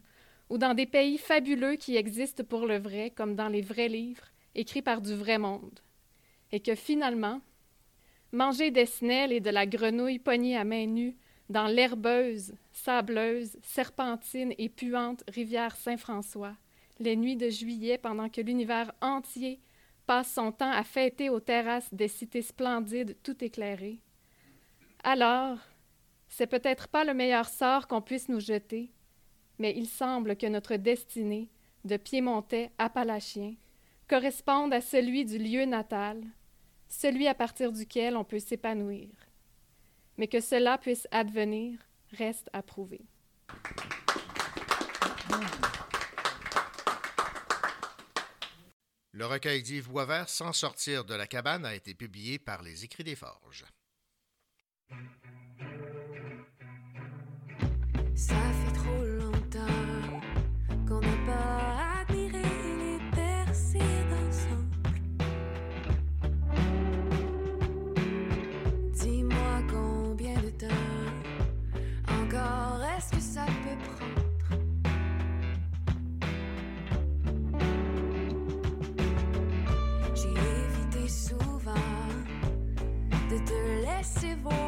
Speaker 17: ou dans des pays fabuleux qui existent pour le vrai, comme dans les vrais livres, écrits par du vrai monde. Et que finalement, manger des snelles et de la grenouille pognée à main nue dans l'herbeuse, sableuse, serpentine et puante rivière Saint-François, les nuits de juillet pendant que l'univers entier passe son temps à fêter aux terrasses des cités splendides tout éclairées. Alors, c'est peut-être pas le meilleur sort qu'on puisse nous jeter, mais il semble que notre destinée, de Piémontais appalachien, corresponde à celui du lieu natal, celui à partir duquel on peut s'épanouir. Mais que cela puisse advenir reste à prouver.
Speaker 2: Le recueil d'Yves Boisvert, Sans sortir de la cabane, a été publié par les Écrits des Forges.
Speaker 18: vou.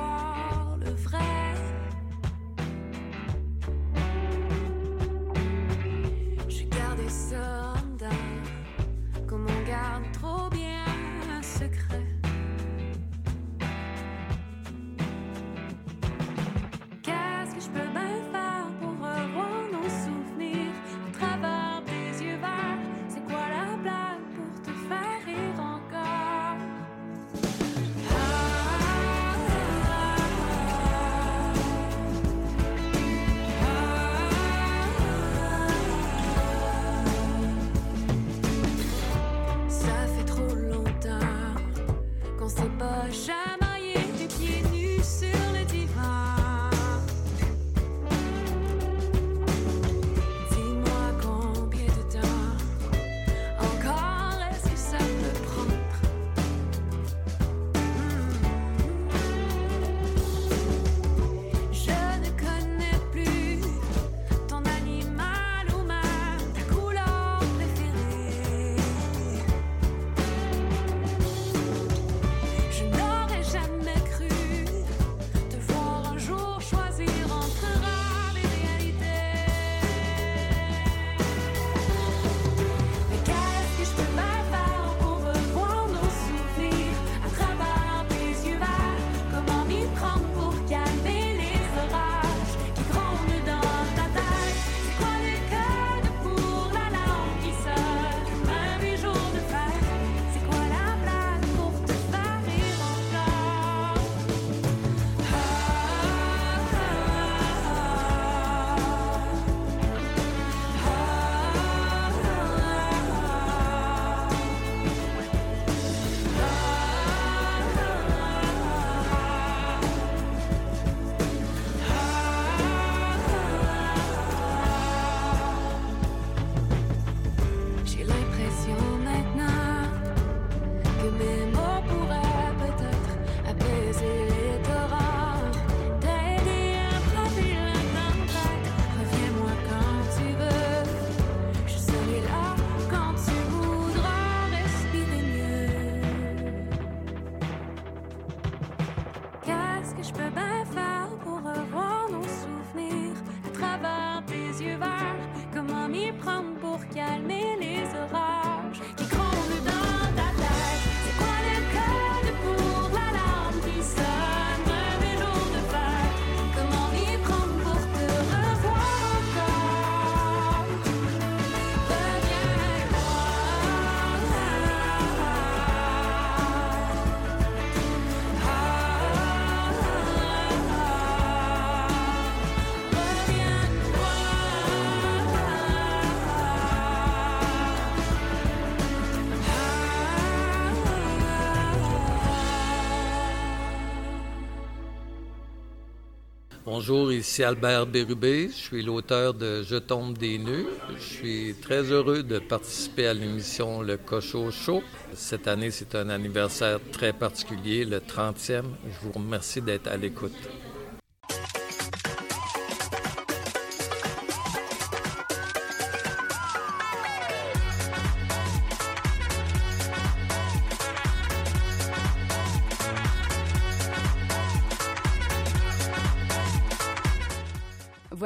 Speaker 19: Bonjour, ici Albert Bérubé. Je suis l'auteur de Je tombe des nœuds. Je suis très heureux de participer à l'émission Le Cochot Show. Cette année, c'est un anniversaire très particulier, le 30e. Je vous remercie d'être à l'écoute.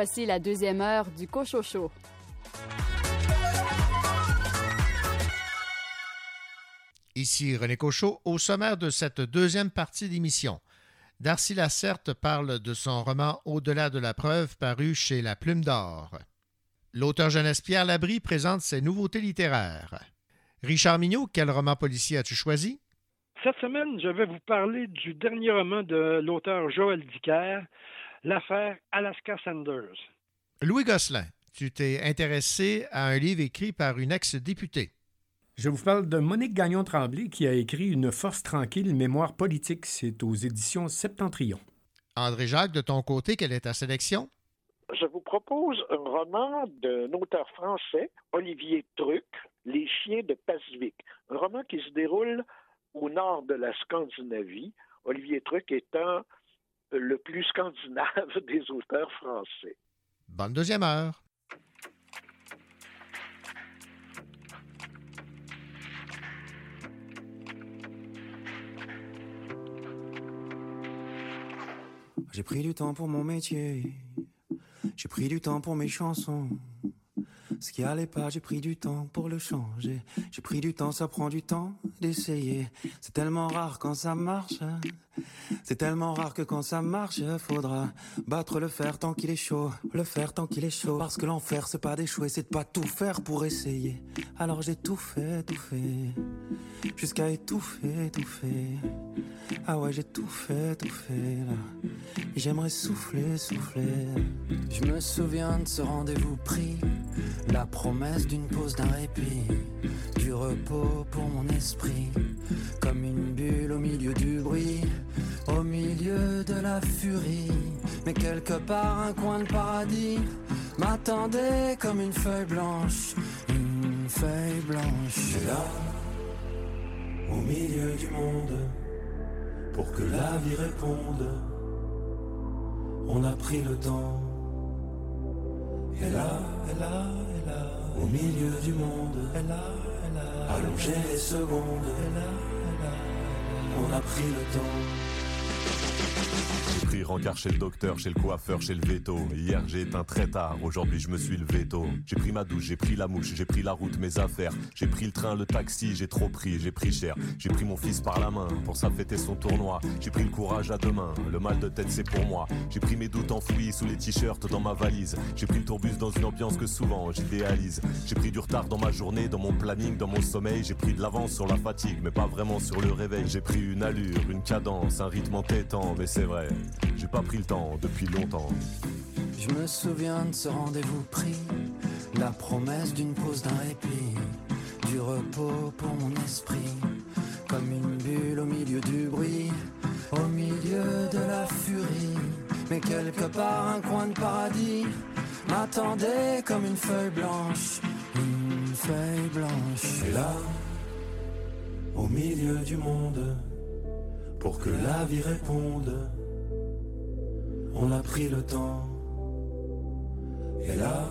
Speaker 1: Voici la deuxième heure du Cochocho.
Speaker 2: Ici René Cochot, au sommaire de cette deuxième partie d'émission. Darcy Lacerte parle de son roman Au-delà de la preuve paru chez La Plume d'Or. L'auteur jeunesse Pierre Labrie présente ses nouveautés littéraires. Richard Mignot, quel roman policier as-tu choisi?
Speaker 5: Cette semaine, je vais vous parler du dernier roman de l'auteur Joël Dicker, L'affaire Alaska Sanders.
Speaker 2: Louis Gosselin, tu t'es intéressé à un livre écrit par une ex-députée.
Speaker 6: Je vous parle de Monique Gagnon-Tremblay qui a écrit Une force tranquille, mémoire politique. C'est aux éditions Septentrion.
Speaker 2: André Jacques, de ton côté, quelle est ta sélection?
Speaker 7: Je vous propose un roman d'un auteur français, Olivier Truc, Les chiens de Pacifique. Un roman qui se déroule au nord de la Scandinavie, Olivier Truc étant le plus scandinave des auteurs français.
Speaker 2: Bonne deuxième heure.
Speaker 20: J'ai pris du temps pour mon métier. J'ai pris du temps pour mes chansons. Ce qui allait pas, j'ai pris du temps pour le changer. J'ai pris du temps, ça prend du temps d'essayer. C'est tellement rare quand ça marche. C'est tellement rare que quand ça marche, faudra battre le fer tant qu'il est chaud. Le fer tant qu'il est chaud. Parce que l'enfer, c'est pas d'échouer, c'est de pas tout faire pour essayer. Alors j'ai tout fait, tout fait. Jusqu'à étouffer, étouffer. Ah ouais, j'ai tout fait, tout fait là. J'aimerais souffler, souffler. Je me souviens de ce rendez-vous pris. La promesse d'une pause, d'un répit. Du repos pour mon esprit. Comme une bulle au milieu du bruit. Au milieu de la furie. Mais quelque part, un coin de paradis m'attendait comme une feuille blanche. Une feuille blanche. Et là, au milieu du monde, pour que la vie réponde, on a pris le temps. Et là, et là, et là, au milieu du monde, et là, et là, allongé les secondes, et là, et là, on a pris le temps.
Speaker 21: J'ai pris rencard chez le docteur, chez le coiffeur, chez le veto. Hier j'ai éteint très tard, aujourd'hui je me suis levé tôt. J'ai pris ma douche, j'ai pris la mouche, j'ai pris la route, mes affaires. J'ai pris le train, le taxi, j'ai trop pris, j'ai pris cher. J'ai pris mon fils par la main pour ça fêter son tournoi. J'ai pris le courage à deux mains, le mal de tête c'est pour moi. J'ai pris mes doutes enfouis sous les t-shirts dans ma valise. J'ai pris le tourbus dans une ambiance que souvent j'idéalise. J'ai pris du retard dans ma journée, dans mon planning, dans mon sommeil. J'ai pris de l'avance sur la fatigue, mais pas vraiment sur le réveil. J'ai pris une allure, une cadence, un rythme entêtant, c'est vrai. J'ai pas pris le temps depuis longtemps.
Speaker 20: Je me souviens de ce rendez-vous pris, la promesse d'une pause, d'un répit, du repos pour mon esprit, comme une bulle au milieu du bruit, au milieu de la furie. Mais quelque part, un coin de paradis m'attendait comme une feuille blanche, une feuille blanche. Et là, au milieu du monde, pour que la vie réponde, on a pris le temps. Et là,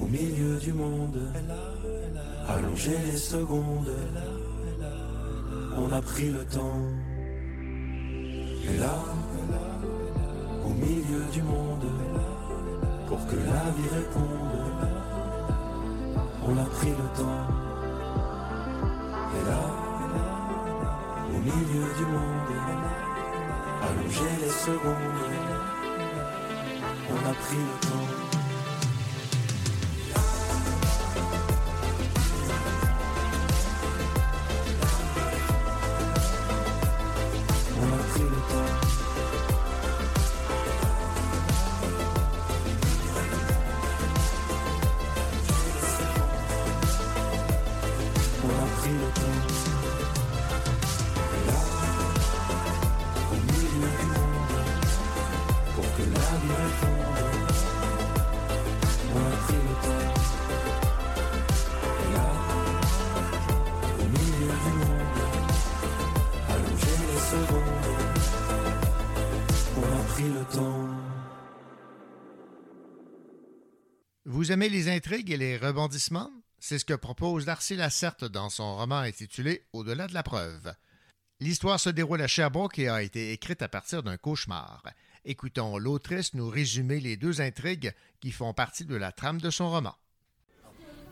Speaker 20: au milieu du monde, allongé les secondes, on a pris le temps. Et là, au milieu du monde, pour que la vie réponde, on a pris le temps. Et là, milieu du monde, allonger les secondes, on a pris le temps.
Speaker 2: Intrigues et les rebondissements? C'est ce que propose Darcy Lacerte dans son roman intitulé Au-delà de la preuve. L'histoire se déroule à Sherbrooke et a été écrite à partir d'un cauchemar. Écoutons l'autrice nous résumer les deux intrigues qui font partie de la trame de son roman.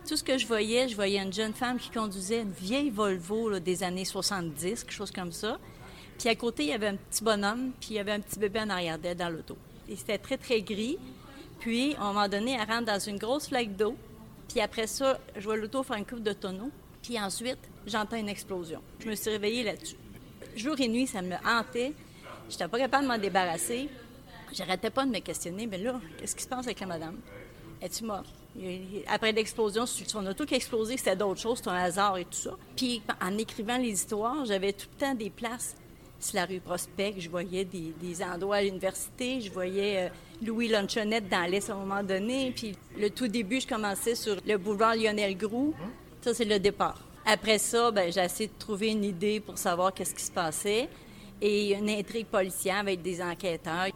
Speaker 22: Tout ce que je voyais, je voyais une jeune femme qui conduisait une vieille Volvo des années 70, quelque chose comme ça. Puis à côté, il y avait un petit bonhomme, puis il y avait un petit bébé en arrière d'elle dans l'auto. Et c'était très, très gris. Puis, à un moment donné, elle rentre dans une grosse flaque d'eau. Puis après ça, je vois l'auto faire une coupe de tonneau. Puis ensuite, j'entends une explosion. Je me suis réveillée là-dessus. Jour et nuit, ça me hantait. Je n'étais pas capable de m'en débarrasser. J'arrêtais pas de me questionner. Mais là, qu'est-ce qui se passe avec la madame? Es-tu morte? Après l'explosion, son auto qui a explosé, c'était d'autres choses, c'était un hasard et tout ça. Puis en écrivant les histoires, j'avais tout le temps des places. C'est la rue Prospect, je voyais des, des endroits à l'université, je voyais euh, Louis Lunchonette dans l'Est à un moment donné. Puis le tout début, je commençais sur le boulevard Lionel Groux. Ça, c'est le départ. Après ça, ben, j'ai essayé de trouver une idée pour savoir qu'est-ce qui se passait. Et une intrigue policière avec des enquêteurs.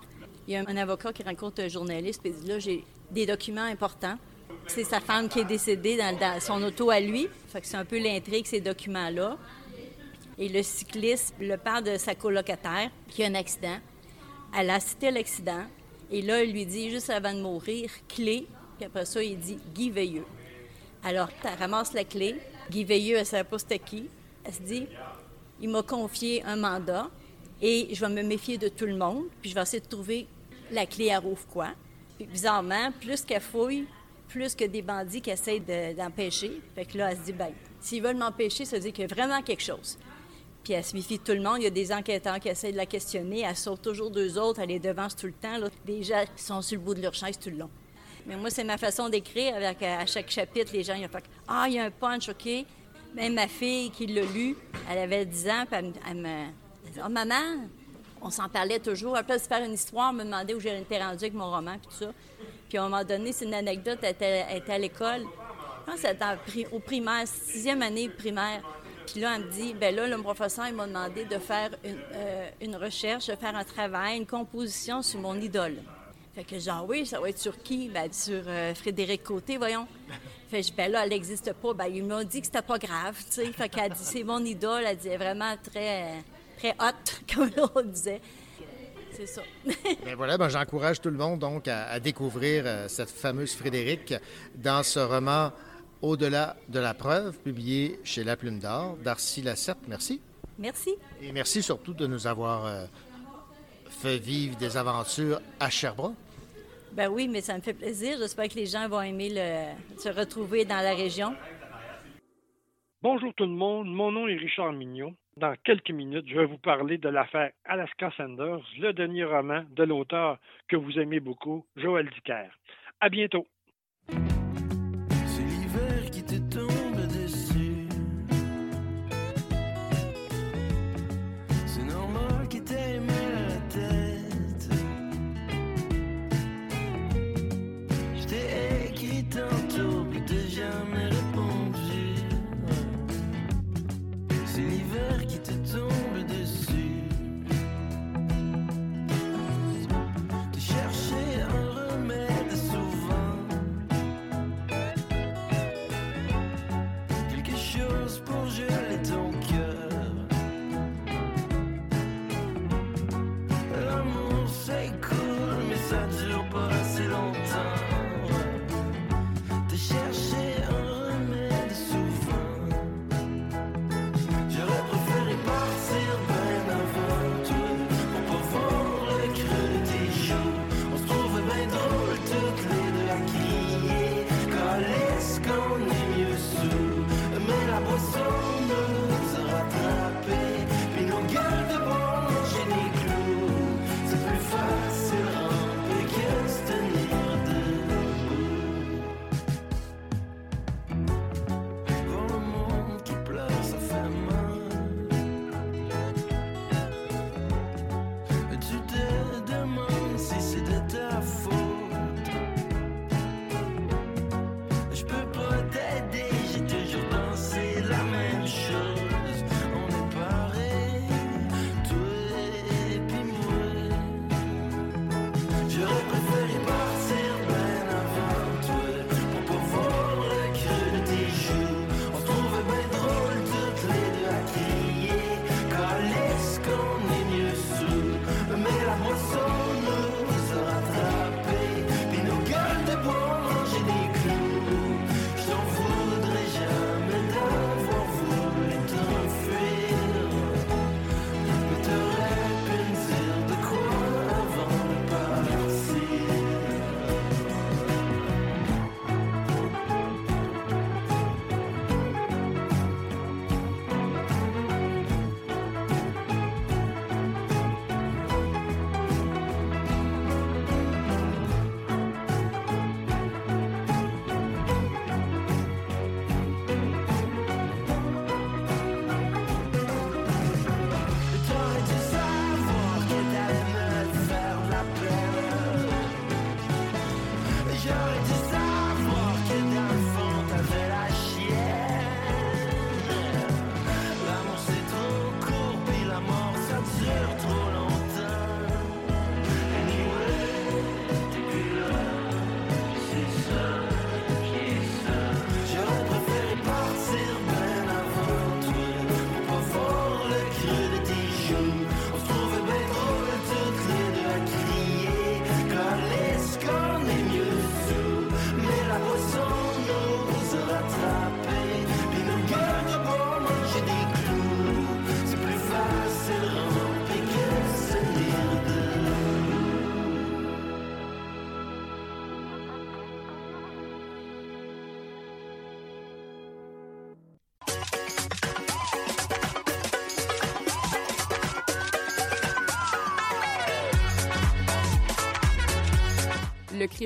Speaker 22: Il y a un avocat qui rencontre un journaliste et dit là, j'ai des documents importants. C'est sa femme qui est décédée dans, dans son auto à lui. Fait que c'est un peu l'intrigue, ces documents-là. Et le cycliste le parle de sa colocataire qui a un accident. Elle a cité l'accident. Et là, il lui dit, juste avant de mourir, clé. Puis après ça, il dit Guy Veilleux. Alors, elle ramasse la clé. Guy Veilleux, elle ne savait pas c'était qui. Elle se dit, il m'a confié un mandat et je vais me méfier de tout le monde. Puis je vais essayer de trouver la clé à rouvre quoi. Puis bizarrement, plus qu'elle fouille, plus que des bandits qui essayent de- d'empêcher. Fait que là, elle se dit, ben, s'ils veulent m'empêcher, ça veut dire qu'il y a vraiment quelque chose. Puis elle se méfie de tout le monde. Il y a des enquêteurs qui essayent de la questionner. Elle sauve toujours deux autres. Elle les devance tout le temps. Là. Des gens sont sur le bout de leur chaise tout le long. Mais moi, c'est ma façon d'écrire. Avec à chaque chapitre, les gens, ils ont fait Ah, il y a un punch, OK. Même ma fille qui l'a lu, elle avait 10 ans, puis elle, me- dit, Ah, maman, on s'en parlait toujours. Après de se faire une histoire, me demandait où j'étais rendue avec mon roman, puis tout ça. Puis à un moment donné, c'est une anecdote, elle était, à l'école. Je pense c'était au primaire, sixième année primaire. Puis là, elle me dit, ben là, le professeur, il m'a demandé de faire une, euh, une recherche, de faire un travail, une composition sur mon idole. Fait que genre, oui, ça va être sur qui? Ben, sur euh, Frédéric Côté, voyons. Fait que ben là, elle n'existe pas. Ben, ils m'ont dit que c'était pas grave, tu sais. Fait qu'elle dit, c'est mon idole. Elle dit, elle est vraiment très, très hot, comme on disait. C'est ça.
Speaker 2: Ben voilà, ben j'encourage tout le monde donc à, à découvrir euh, cette fameuse Frédéric dans ce roman Au-delà de la preuve, publié chez La Plume d'Or. Darcy Lacerte, merci.
Speaker 22: Merci.
Speaker 2: Et merci surtout de nous avoir euh, fait vivre des aventures à Sherbrooke.
Speaker 22: Ben oui, mais ça me fait plaisir. J'espère que les gens vont aimer le- se retrouver dans la région.
Speaker 10: Bonjour tout le monde, mon nom est Richard Mignot. Dans quelques minutes, je vais vous parler de l'affaire Alaska Sanders, le dernier roman de l'auteur que vous aimez beaucoup, Joël Dicker. À bientôt.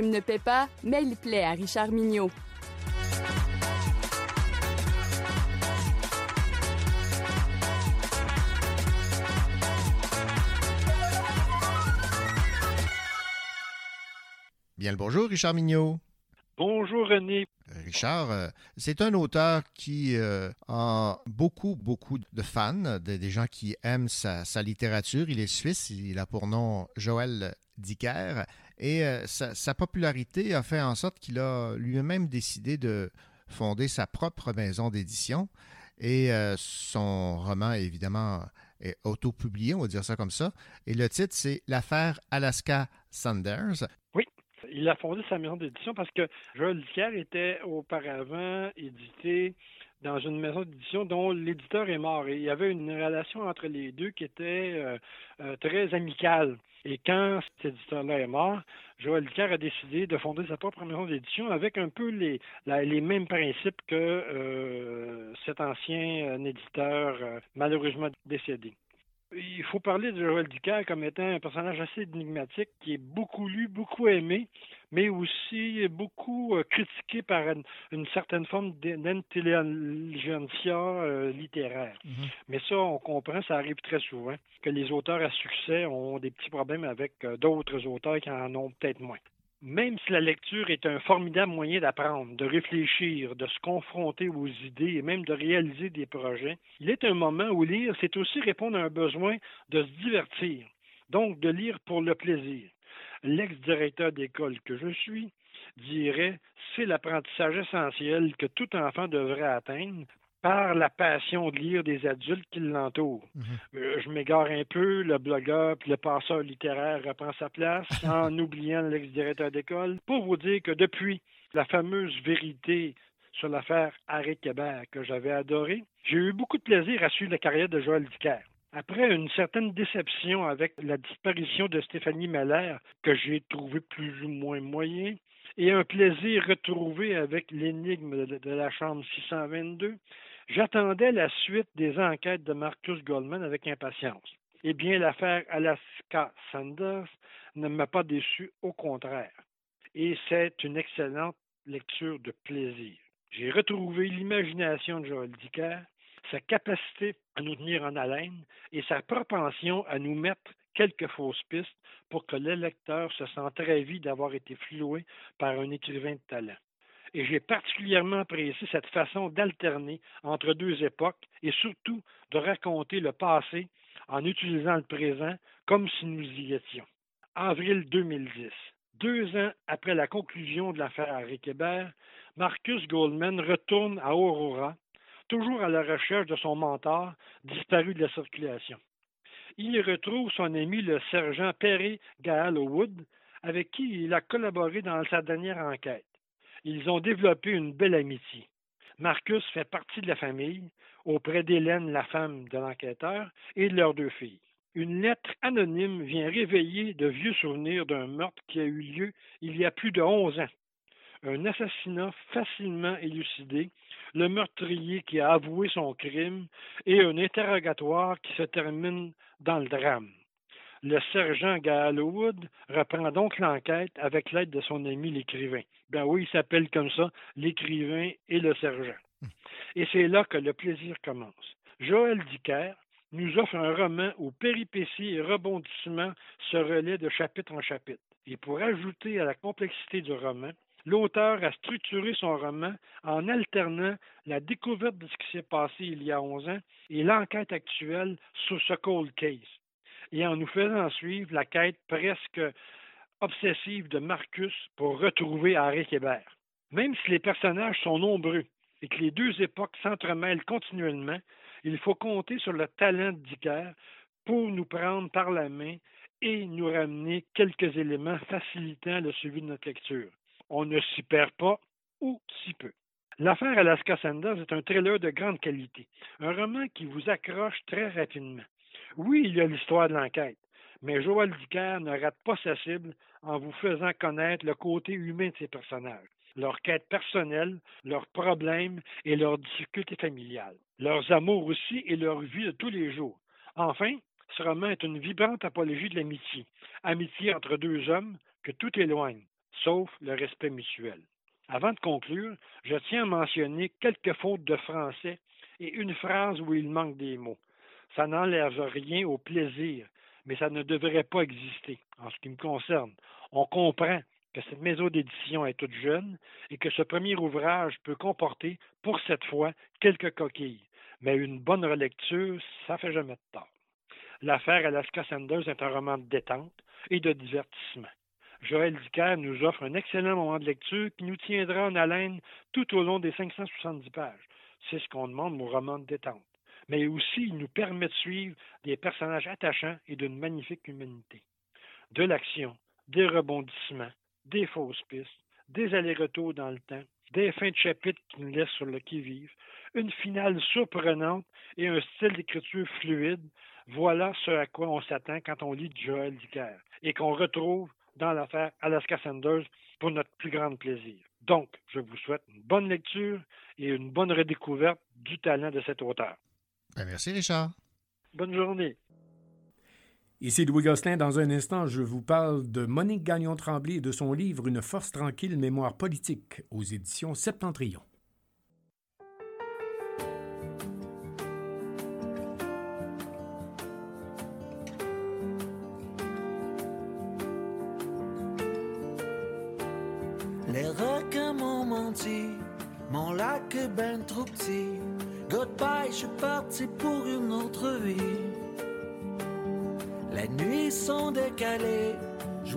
Speaker 1: Crime ne paie pas, mais il plaît à Richard Mignot.
Speaker 2: Bien le bonjour, Richard Mignot.
Speaker 5: Bonjour René.
Speaker 2: Richard, euh, c'est un auteur qui euh, a beaucoup, beaucoup de fans, de- des gens qui aiment sa, sa littérature. Il est suisse, il a pour nom Joël Dicker. Et euh, sa, popularité a fait en sorte qu'il a lui-même décidé de fonder sa propre maison d'édition. Et euh, son roman, évidemment, est auto-publié, on va dire ça comme ça. Et le titre, c'est L'affaire Alaska Sanders.
Speaker 5: Oui, il a fondé sa maison d'édition parce que Joël Dicker était auparavant édité dans une maison d'édition dont l'éditeur est mort. Et il y avait une relation entre les deux qui était euh, très amicale. Et quand cet éditeur-là est mort, Joël Dicker a décidé de fonder sa propre maison d'édition avec un peu les, les mêmes principes que euh, cet ancien euh, éditeur euh, malheureusement décédé. Il faut parler de Joël Dicker comme étant un personnage assez énigmatique qui est beaucoup lu, beaucoup aimé, mais aussi beaucoup euh, critiqué par une, une certaine forme d'intelligentsia euh, littéraire. Mais ça, on comprend, ça arrive très souvent, que les auteurs à succès ont des petits problèmes avec euh, d'autres auteurs qui en ont peut-être moins. Même si la lecture est un formidable moyen d'apprendre, de réfléchir, de se confronter aux idées et même de réaliser des projets, il est un moment où lire, c'est aussi répondre à un besoin de se divertir, donc de lire pour le plaisir. L'ex-directeur d'école que je suis dirait c'est l'apprentissage essentiel que tout enfant devrait atteindre par la passion de lire des adultes qui l'entourent. Euh, je m'égare un peu, le blogueur puis le passeur littéraire reprend sa place en oubliant l'ex-directeur d'école pour vous dire que depuis la fameuse vérité sur l'affaire Harry Québert que j'avais adorée, j'ai eu beaucoup de plaisir à suivre la carrière de Joël Dicker. Après une certaine déception avec la disparition de Stéphanie Meller, que j'ai trouvé plus ou moins moyen, et un plaisir retrouvé avec l'énigme de, de la chambre 622, j'attendais la suite des enquêtes de Marcus Goldman avec impatience. Eh bien, l'affaire Alaska Sanders ne m'a pas déçu, au contraire. Et c'est une excellente lecture de plaisir. J'ai retrouvé l'imagination de Joël Dicker, sa capacité à nous tenir en haleine et sa propension à nous mettre quelques fausses pistes pour que le lecteur se sente ravi d'avoir été floué par un écrivain de talent. Et j'ai particulièrement apprécié cette façon d'alterner entre deux époques et surtout de raconter le passé en utilisant le présent comme si nous y étions. Avril 2010. Deux ans après la conclusion de l'affaire Harry Marcus Goldman retourne à Aurora, toujours à la recherche de son mentor disparu de la circulation. Il y retrouve son ami le sergent Perry Wood, avec qui il a collaboré dans sa dernière enquête. Ils ont développé une belle amitié. Marcus fait partie de la famille, auprès d'Hélène, la femme de l'enquêteur, et de leurs deux filles. Une lettre anonyme vient réveiller de vieux souvenirs d'un meurtre qui a eu lieu il y a plus de 11 ans. Un assassinat facilement élucidé, le meurtrier qui a avoué son crime et un interrogatoire qui se termine dans le drame. Le sergent Gallowwood reprend donc l'enquête avec l'aide de son ami l'écrivain. Ben oui, il s'appelle comme ça, l'écrivain et le sergent. Et c'est là que le plaisir commence. Joël Dicker nous offre un roman où péripéties et rebondissements se relaient de chapitre en chapitre. Et pour ajouter à la complexité du roman, l'auteur a structuré son roman en alternant la découverte de ce qui s'est passé il y a 11 ans et l'enquête actuelle sur ce cold case, et en nous faisant suivre la quête presque obsessive de Marcus pour retrouver Harry Québert. Même si les personnages sont nombreux et que les deux époques s'entremêlent continuellement, il faut compter sur le talent de Dicker pour nous prendre par la main et nous ramener quelques éléments facilitant le suivi de notre lecture. On ne s'y perd pas ou si peu. L'affaire Alaska Sanders est un thriller de grande qualité, un roman qui vous accroche très rapidement. Oui, il y a l'histoire de l'enquête, mais Joël Dicker ne rate pas sa cible en vous faisant connaître le côté humain de ses personnages, leur quête personnelle, leurs problèmes et leurs difficultés familiales, leurs amours aussi et leur vie de tous les jours. Enfin, ce roman est une vibrante apologie de l'amitié, amitié entre deux hommes que tout éloigne, sauf le respect mutuel. Avant de conclure, je tiens à mentionner quelques fautes de français et une phrase où il manque des mots. Ça n'enlève rien au plaisir, mais ça ne devrait pas exister. En ce qui me concerne, on comprend que cette maison d'édition est toute jeune et que ce premier ouvrage peut comporter, pour cette fois, quelques coquilles. Mais une bonne relecture, ça fait jamais de tort. L'affaire Alaska Sanders est un roman de détente et de divertissement. Joël Dicker nous offre un excellent moment de lecture qui nous tiendra en haleine tout au long des 570 pages. C'est ce qu'on demande au roman de détente. Mais aussi, il nous permet de suivre des personnages attachants et d'une magnifique humanité. De l'action, des rebondissements, des fausses pistes, des allers-retours dans le temps, des fins de chapitre qui nous laissent sur le qui-vive, une finale surprenante et un style d'écriture fluide, voilà ce à quoi on s'attend quand on lit Joël Dicker et qu'on retrouve dans l'affaire Alaska Sanders pour notre plus grand plaisir. Donc, je vous souhaite une bonne lecture et une bonne redécouverte du talent de cet auteur.
Speaker 2: Ben, merci, Richard.
Speaker 5: Bonne journée.
Speaker 6: Ici Louis Gosselin. Dans un instant, je vous parle de Monique Gagnon-Tremblay et de son livre Une force tranquille, mémoire politique aux éditions Septentrion.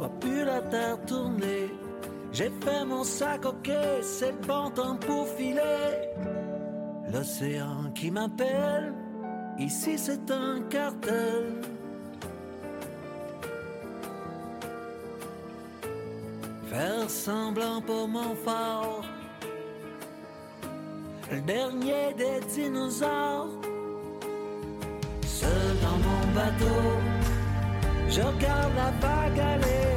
Speaker 10: Vois plus la terre tourner. J'ai fait mon sac, ok, c'est le bon pour filer. L'océan qui m'appelle, ici c'est un cartel. Faire semblant pour mon fort, le dernier des dinosaures. Seul dans mon bateau, je regarde la vague aller,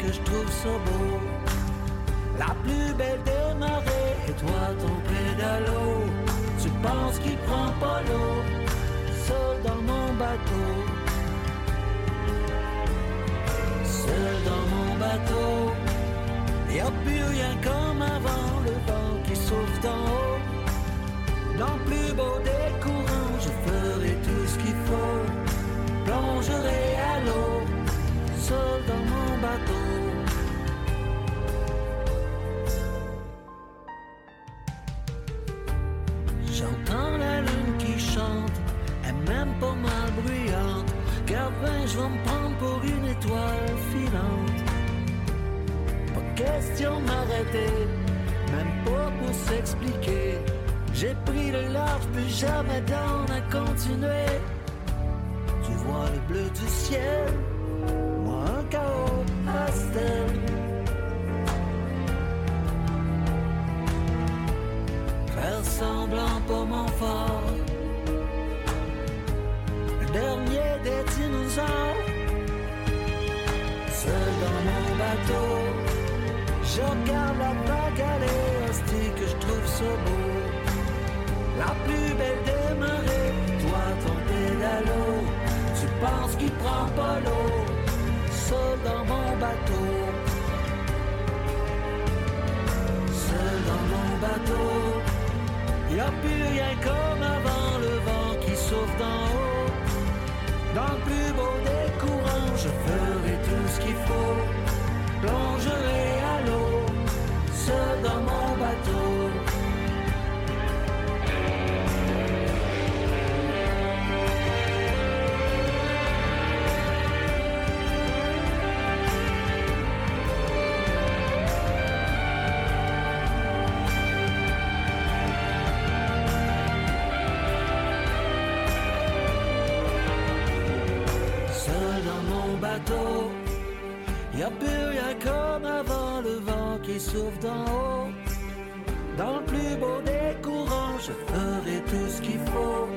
Speaker 10: que je trouve ça beau. La plus belle des marées, et toi ton pédalo. Tu penses qu'il prend pas l'eau, seul dans mon bateau. Seul dans mon bateau, y a plus rien comme avant, le vent qui souffle d'en haut. Dans le plus beau des courants, je ferai tout ce qu'il faut. Plongerai à l'eau, dans mon bateau. J'entends la lune qui chante, elle même pas mal bruyante. Car ben, je vais me prendre pour une étoile filante. Pas question de m'arrêter, même pas pour s'expliquer. J'ai pris le large, plus jamais down à continuer. Tu vois le bleu du ciel, je regarde la vague hostie que je trouve ça beau. La plus belle des marées, toi ton pédalo, tu penses qu'il prend pas l'eau, seul dans mon bateau. Seul dans mon bateau, y a plus rien comme avant le vent qui souffle d'en haut. Dans le plus beau des courants, je ferai tout ce qu'il faut. Plongerai à l'eau, seul dans mon bateau. Seul dans mon bateau, y a plus rien qui souffle d'en haut. Dans le plus beau des courants, je ferai tout ce qu'il faut.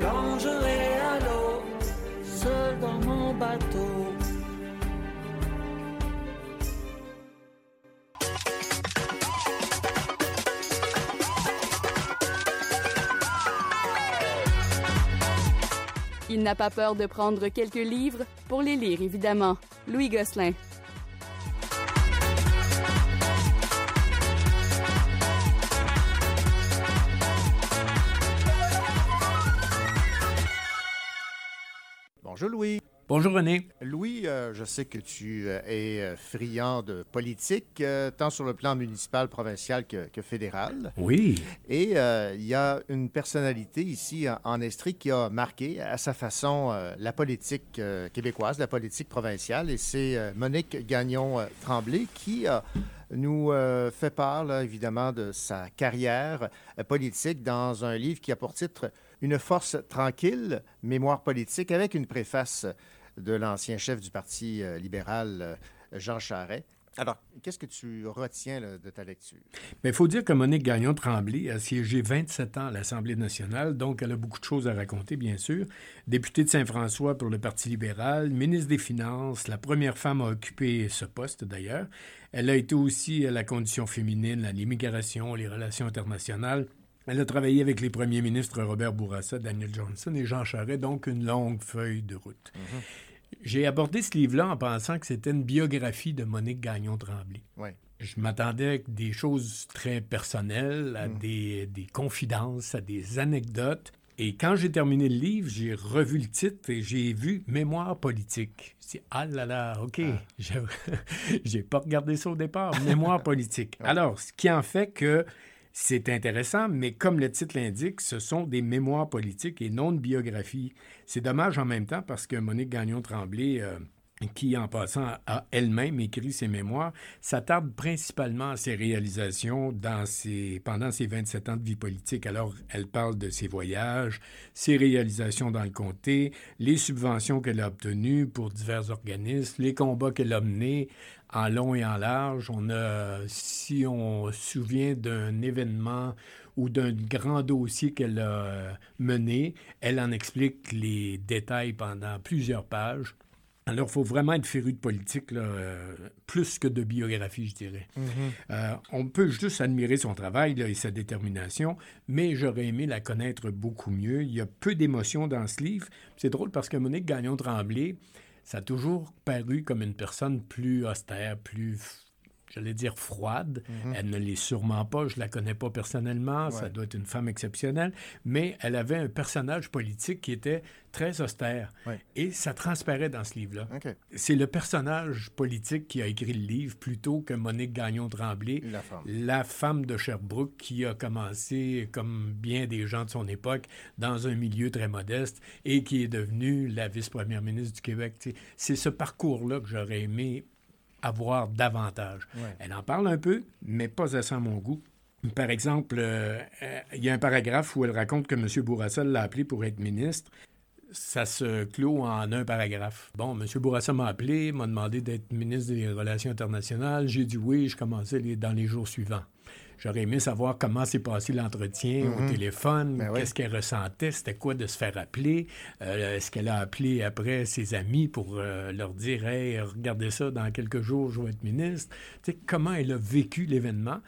Speaker 10: Plongerai à l'eau, seul dans mon bateau.
Speaker 1: Il n'a pas peur de prendre quelques livres pour les lire, évidemment. Louis Gosselin.
Speaker 2: Bonjour Louis.
Speaker 6: Bonjour René.
Speaker 2: Louis, euh, je sais que tu euh, es euh, friand de politique, euh, tant sur le plan municipal, provincial que, que fédéral.
Speaker 6: Oui.
Speaker 2: Et il y a une personnalité ici en, Estrie qui a marqué à sa façon la politique québécoise, la politique provinciale, et c'est Monique Gagnon-Tremblay qui a nous euh, fait part, là, évidemment, de sa carrière euh, politique dans un livre qui a pour titre Une force tranquille, mémoire politique, avec une préface de l'ancien chef du Parti euh, libéral, euh, Jean Charest. Alors, qu'est-ce que tu retiens là, de ta lecture?
Speaker 6: Mais il faut dire que Monique Gagnon-Tremblay a siégé 27 ans à l'Assemblée nationale, donc elle a beaucoup de choses à raconter, bien sûr. Députée de Saint-François pour le Parti libéral, ministre des Finances, la première femme à occuper ce poste d'ailleurs. Elle a été aussi à la condition féminine, à l'immigration, les relations internationales. Elle a travaillé avec les premiers ministres Robert Bourassa, Daniel Johnson et Jean Charest, donc une longue feuille de route. J'ai abordé ce livre-là en pensant que c'était une biographie de Monique Gagnon-Tremblay.
Speaker 2: Ouais.
Speaker 6: Je m'attendais à des choses très personnelles, à des, des confidences, à des anecdotes. Et quand j'ai terminé le livre, j'ai revu le titre et j'ai vu Mémoire politique. Je dit, ah là là, OK, j'ai- j'ai pas regardé ça au départ, Mémoire politique. Alors, ce qui en fait que c'est intéressant, mais comme le titre l'indique, ce sont des mémoires politiques et non de biographies. C'est dommage en même temps parce que Monique Gagnon-Tremblay, euh, qui en passant a elle-même écrit ses mémoires, s'attarde principalement à ses réalisations dans ses, pendant ses 27 ans de vie politique. Alors, elle parle de ses voyages, ses réalisations dans le comté, les subventions qu'elle a obtenues pour divers organismes, les combats qu'elle a menés en long et en large. On a, si on se souvient d'un événement ou d'un grand dossier qu'elle a euh, mené, elle en explique les détails pendant plusieurs pages. Alors, il faut vraiment être féru de politique, là, euh, plus que de biographie, je dirais. Euh, on peut juste admirer son travail là, et sa détermination, mais j'aurais aimé la connaître beaucoup mieux. Il y a peu d'émotions dans ce livre. C'est drôle parce que Monique Gagnon-Tremblay, ça a toujours paru comme une personne plus austère, plus, j'allais dire, froide.
Speaker 2: Mhm.
Speaker 6: Elle ne l'est sûrement pas, je la connais pas personnellement, ça doit être une femme exceptionnelle, mais elle avait un personnage politique qui était très austère.
Speaker 2: Ouais.
Speaker 6: Et ça transparaît dans ce livre-là. C'est le personnage politique qui a écrit le livre plutôt que Monique Gagnon-Tremblay,
Speaker 2: La femme.
Speaker 6: la femme de Sherbrooke qui a commencé, comme bien des gens de son époque, dans un milieu très modeste et qui est devenue la vice-première ministre du Québec. C'est ce parcours-là que j'aurais aimé avoir davantage.
Speaker 2: Ouais.
Speaker 6: Elle en parle un peu, mais pas assez à mon goût. Par exemple, euh, euh, il y a un paragraphe où elle raconte que M. Bourassa l'a appelé pour être ministre. Ça se clôt en un paragraphe. Bon, M. Bourassa m'a appelé, m'a demandé d'être ministre des Relations internationales. J'ai dit oui, je commençais les- dans les jours suivants. J'aurais aimé savoir comment s'est passé l'entretien
Speaker 2: Mhm.
Speaker 6: au téléphone,
Speaker 2: Ben oui.
Speaker 6: qu'est-ce qu'elle ressentait, c'était quoi de se faire appeler, Euh, est-ce qu'elle a appelé après ses amis pour euh, leur dire Hey, regardez ça, dans quelques jours, je vais être ministre. Comment elle a vécu l'événement?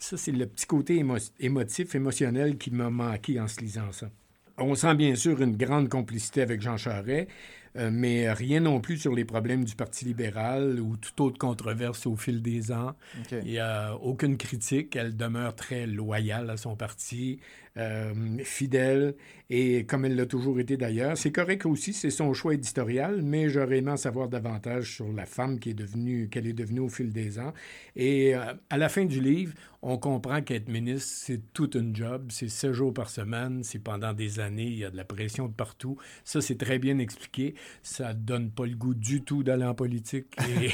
Speaker 6: Ça, c'est le petit côté émo- émotif, émotionnel qui m'a manqué en se lisant ça. On sent bien sûr une grande complicité avec Jean Charest, euh, mais rien non plus sur les problèmes du Parti libéral ou toute autre controverse au fil des ans. Il n'y a aucune critique. Elle demeure très loyale à son parti, euh, fidèle, et comme elle l'a toujours été d'ailleurs. C'est correct aussi, c'est son choix éditorial, mais j'aurais aimé en savoir davantage sur la femme qui est devenue, qu'elle est devenue au fil des ans. Et euh, à la fin du livre, on comprend qu'être ministre, c'est toute une job. C'est sept jours par semaine, c'est pendant des années, il y a de la pression de partout. Ça, c'est très bien expliqué. Ça donne pas le goût du tout d'aller en politique et,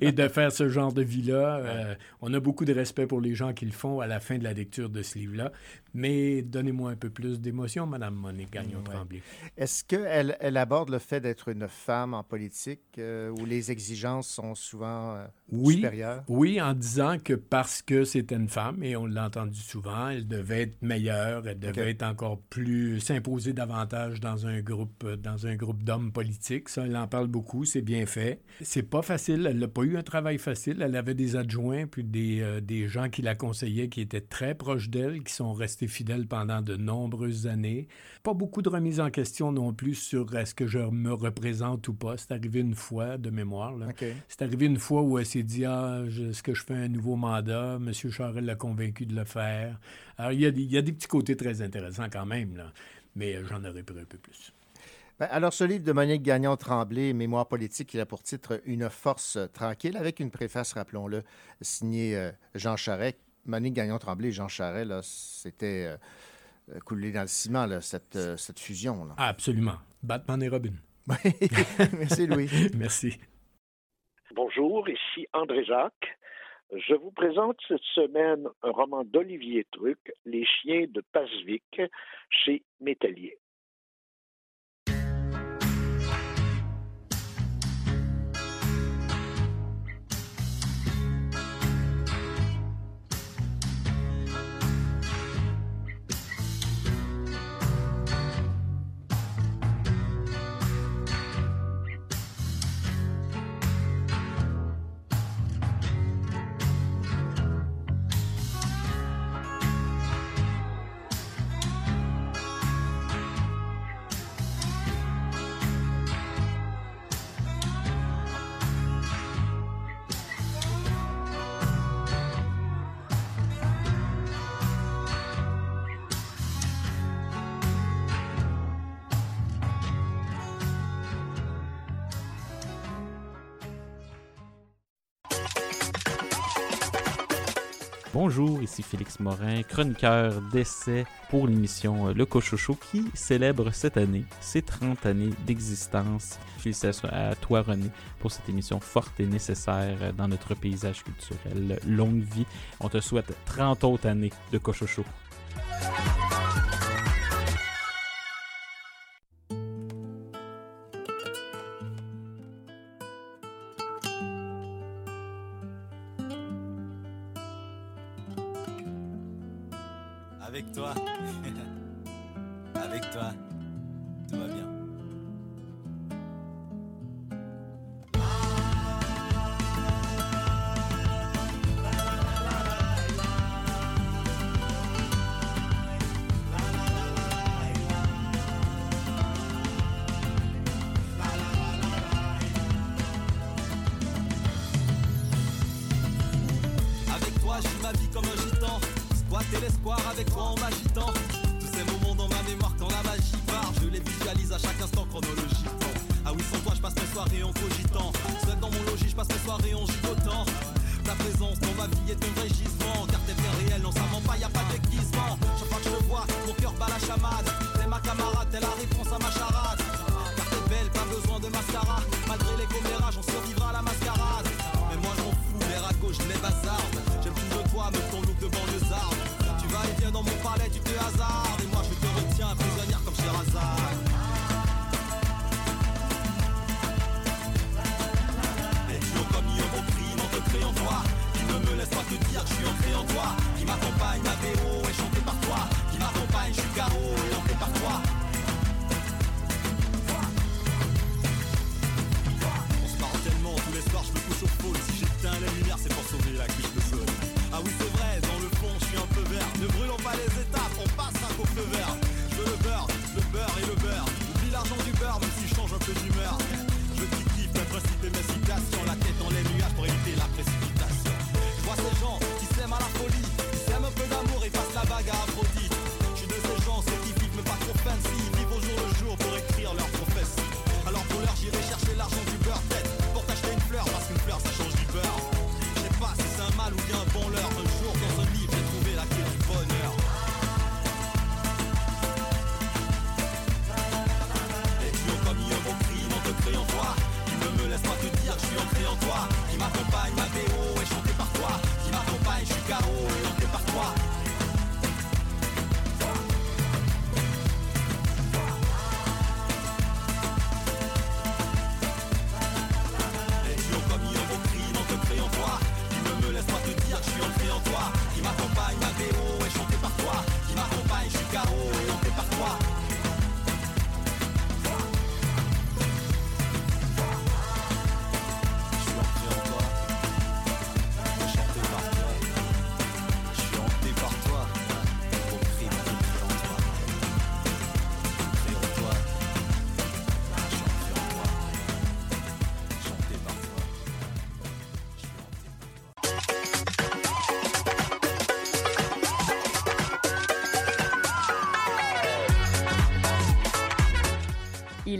Speaker 6: et de faire ce genre de vie-là. Euh, on a beaucoup de respect pour les gens qui le font à la fin de la lecture de ce livre-là. Mais donnez-moi un peu plus d'émotion, Madame Monique Gagnon-Tremblay.
Speaker 2: Est-ce qu'elle elle aborde le fait d'être une femme en politique euh, où les exigences sont souvent euh,
Speaker 6: Oui,
Speaker 2: supérieures?
Speaker 6: oui, en disant que parce que c'était une femme, et on l'a entendu souvent, elle devait être meilleure, elle devait être encore plus, s'imposer davantage dans un groupe, euh, dans un groupe d'hommes politiques. Ça, elle en parle beaucoup, c'est bien fait. C'est pas facile, elle n'a pas eu un travail facile. Elle avait des adjoints, puis des, euh, des gens qui la conseillaient, qui étaient très proches d'elle, qui sont restés fidèle pendant de nombreuses années. Pas beaucoup de remises en question non plus sur est-ce que je me représente ou pas. C'est arrivé une fois de mémoire. C'est arrivé une fois où elle s'est dit ah, est-ce que je fais un nouveau mandat? M. Charel l'a convaincu de le faire. Alors, il y, a, des petits côtés très intéressants quand même, là. mais j'en aurais pris un peu plus.
Speaker 2: Ben, alors, ce livre de Monique Gagnon-Tremblay, Mémoire politique, il a pour titre Une force tranquille, avec une préface, rappelons-le, signée euh, Jean Charest, Monique Gagnon-Tremblay et Jean Charest, c'était euh, coulé dans le ciment, cette, euh, cette, fusion. Là.
Speaker 6: Ah, absolument. Batman et Robin.
Speaker 2: Merci, Louis.
Speaker 6: Merci.
Speaker 7: Bonjour, ici André Jacques. Je vous présente cette semaine un roman d'Olivier Truc, Les chiens de Pasvik, chez Métallier.
Speaker 23: Bonjour, ici Félix Morin, chroniqueur d'essai pour l'émission euh, Le Cochocho qui célèbre cette année ses 30 années d'existence. Félicitations à toi René pour cette émission forte et nécessaire euh, dans notre paysage culturel. Longue vie, on te souhaite 30 autres années de Cochocho.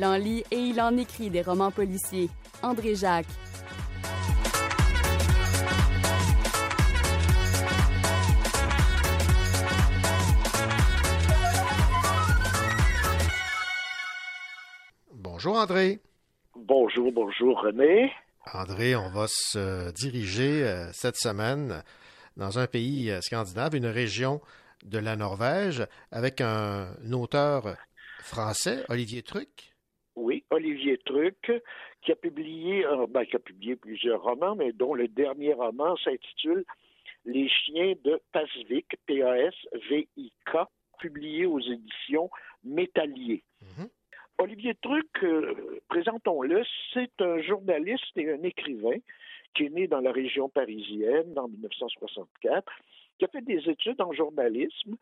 Speaker 24: En
Speaker 1: lit et il en écrit des romans policiers. André Jacques.
Speaker 2: Bonjour André.
Speaker 7: Bonjour, bonjour René.
Speaker 2: André, on va se diriger euh, cette semaine dans un pays euh, scandinave, une région de la Norvège, avec un, auteur français, Olivier Truc.
Speaker 7: Oui, Olivier Truc, qui a publié, euh, ben, qui a publié plusieurs romans, mais dont le dernier roman s'intitule Les chiens de Pasvik, P-A-S-V-I-K, publié aux éditions Métallier. Olivier Truc, euh, présentons-le, c'est un journaliste et un écrivain qui est né dans la région parisienne en 1964, qui a fait des études en journalisme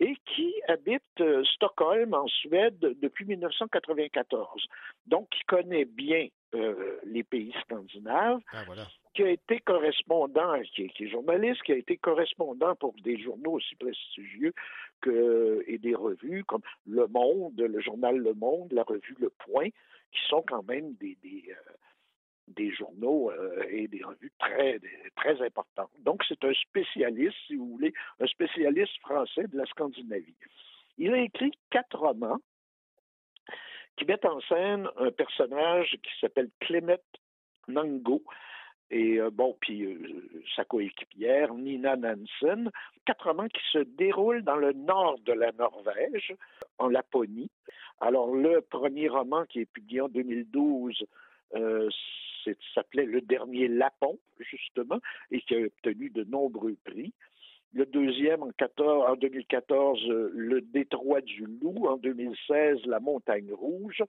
Speaker 7: et qui habite euh, Stockholm, en Suède, depuis 1994. Donc, il connaît bien euh, les pays scandinaves,
Speaker 2: Ah, voilà.
Speaker 7: qui a été correspondant, qui est, qui est journaliste, qui a été correspondant pour des journaux aussi prestigieux que, et des revues comme Le Monde, le journal Le Monde, la revue Le Point, qui sont quand même des, des, euh, des journaux euh, et des revues très, très importantes. Donc, c'est un spécialiste, si vous voulez, un spécialiste français de la Scandinavie. Il a écrit quatre romans qui mettent en scène un personnage qui s'appelle Clément Nango, et euh, bon, puis euh, sa coéquipière Nina Nansen. Quatre romans qui se déroulent dans le nord de la Norvège, en Laponie. Alors, le premier roman qui est publié en 2012 euh, s'appelait Le dernier Lapon, justement, et qui a obtenu de nombreux prix. Le deuxième, en, 14 en 2014, euh, Le Détroit du Loup. En 2016, La Montagne Rouge.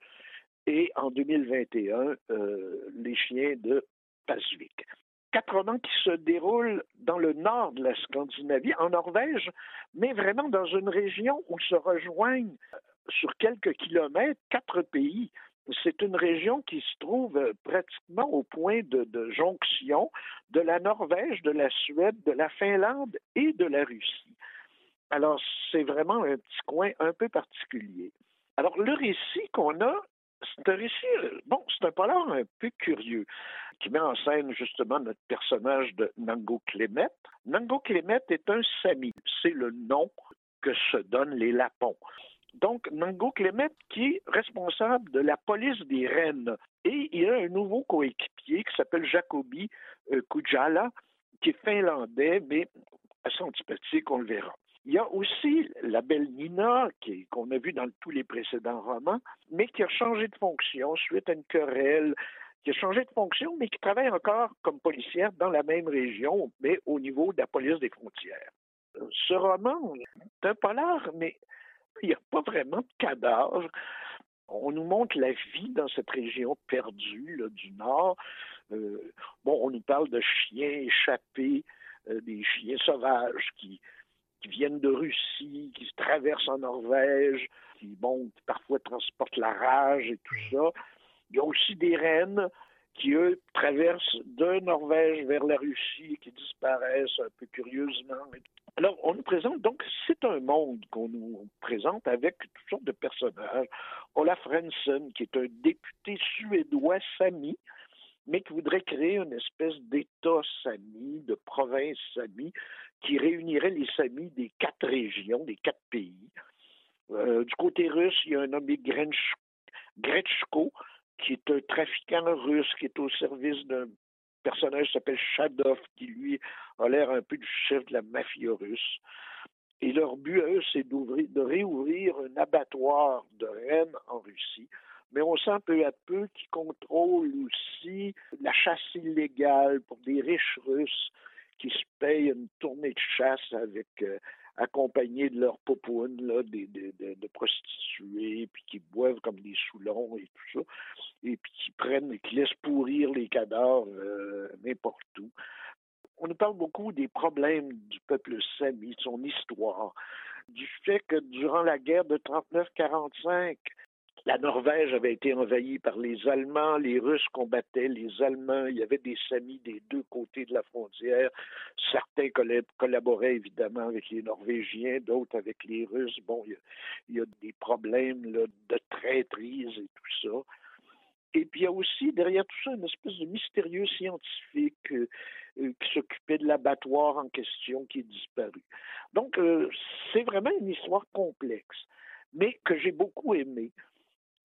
Speaker 7: Et en 2021, euh, Les Chiens de Pasvik. Quatre romans qui se déroulent dans le nord de la Scandinavie, en Norvège, mais vraiment dans une région où se rejoignent sur quelques kilomètres quatre pays. C'est une région qui se trouve euh, pratiquement au point de, jonction de la Norvège, de la Suède, de la Finlande et de la Russie. Alors, c'est vraiment un petit coin un peu particulier. Alors, le récit qu'on a, c'est un récit, euh, bon, c'est un polar un peu curieux, qui met en scène justement notre personnage de Nango Clémet. Nango Clémet est un Sami, c'est le nom que se donnent les Lapons. Donc, Nango Clémet qui est responsable de la police des rennes. Et il a un nouveau coéquipier qui s'appelle Jacobi euh, Kujala, qui est finlandais, mais assez antipathique, on le verra. Il y a aussi la belle Nina, qu'on a vue dans tous les précédents romans, mais qui a changé de fonction suite à une querelle, qui a changé de fonction, mais qui travaille encore comme policière dans la même région, mais au niveau de la police des frontières. Euh, Ce roman, c'est un polar, mais il n'y a pas vraiment de cadavre. On nous montre la vie dans cette région perdue du Nord. Euh, bon, on nous parle de chiens échappés, euh, des chiens sauvages qui, qui viennent de Russie, qui se traversent en Norvège, qui, bon, qui parfois transportent la rage et tout ça. Il y a aussi des rennes qui, eux, traversent de Norvège vers la Russie et qui disparaissent un peu curieusement. Alors, on nous présente, donc, c'est un monde qu'on nous présente avec toutes sortes de personnages. Olaf Rensen, qui est un député suédois sami, mais qui voudrait créer une espèce d'État sami, de province sami, qui réunirait les samis des quatre régions, des quatre pays. Euh, du côté russe, il y a un nommé Grench- Gretchko, qui est un trafiquant russe qui est au service d'un personnage s'appelle Shadov, qui lui a l'air un peu du chef de la mafia russe. Et leur but, à eux, c'est de réouvrir un abattoir de rennes en Russie. Mais on sent peu à peu qu'ils contrôlent aussi la chasse illégale pour des riches Russes qui se payent une tournée de chasse avec euh, accompagnés de leurs popounes, là, des, des- de, de prostituées, puis qui boivent comme des soulons et tout ça, et puis qui prennent et qui laissent pourrir les cadavres euh, n'importe où. On nous parle beaucoup des problèmes du peuple sami, de son histoire, du fait que durant la guerre de 39-45, La Norvège avait été envahie par les Allemands, les Russes combattaient les Allemands, il y avait des samis des deux côtés de la frontière. Certains colla- collaboraient évidemment avec les Norvégiens, d'autres avec les Russes. Bon, il y a, des problèmes de traîtrise et tout ça. Et puis il y a aussi derrière tout ça une espèce de mystérieux scientifique euh, euh, qui s'occupait de l'abattoir en question qui est disparu. Donc euh, c'est vraiment une histoire complexe, mais que j'ai beaucoup aimée.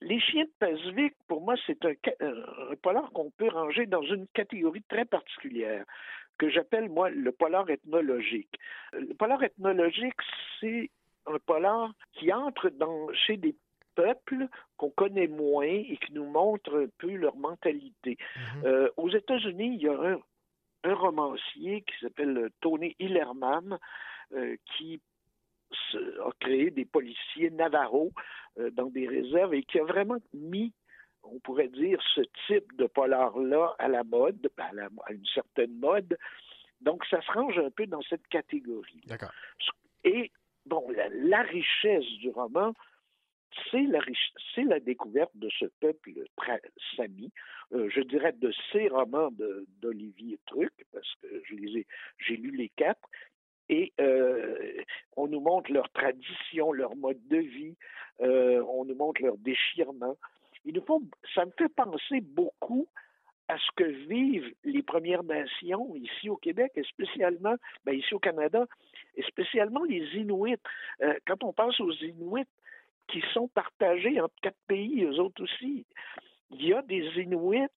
Speaker 7: Les chiens de Pacifique, pour moi, c'est un, polar qu'on peut ranger dans une catégorie très particulière que j'appelle, moi, le polar ethnologique. Le polar ethnologique, c'est un polar qui entre dans, chez des peuples qu'on connaît moins et qui nous montre un peu leur mentalité. Euh, aux États-Unis, il y a un, un romancier qui s'appelle Tony Hillerman euh, qui a créé des policiers Navarro euh, dans des réserves et qui a vraiment mis, on pourrait dire, ce type de polar-là à la mode, à, la- à une certaine mode. Donc, ça se range un peu dans cette catégorie.
Speaker 2: D'accord.
Speaker 7: Et, bon, la, la richesse du roman, c'est la, c'est la découverte de ce peuple sami, euh, je dirais de ces romans de- d'Olivier Truc, parce que je les ai, j'ai lu les quatre, et euh, on nous montre leur tradition, leur mode de vie, euh, on nous montre leur déchirement. Ça me fait penser beaucoup à ce que vivent les Premières Nations ici au Québec, et spécialement, ben, ici au Canada, et spécialement les Inuits. Euh, quand on pense aux Inuits, qui sont partagés entre quatre pays, eux autres aussi. Il y a des Inuits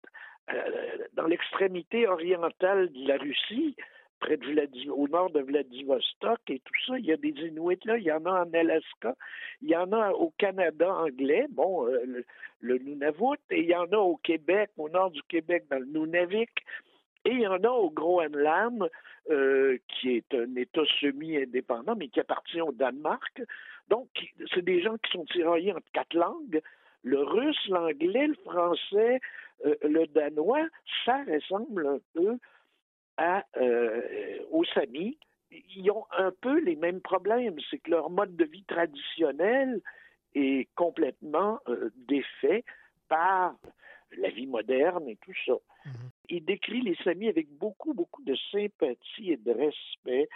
Speaker 7: dans l'extrémité orientale de la Russie, près de Vladi- au nord de Vladivostok et tout ça. Il y a des Inuits là, il y en a en Alaska, il y en a au Canada anglais, bon, euh, le, le Nunavut, et il y en a au Québec, au nord du Québec, dans le Nunavik. Et il y en a au Groenland, euh, qui est un État semi-indépendant, mais qui appartient au Danemark. Donc, c'est des gens qui sont tiraillés entre quatre langues. Le russe, l'anglais, le français, euh, le danois, ça ressemble un peu à, euh, aux Samis. Ils ont un peu les mêmes problèmes. C'est que leur mode de vie traditionnel est complètement euh, défait par la vie moderne et tout ça. Il décrit les Samis avec beaucoup, beaucoup de sympathie et de respect.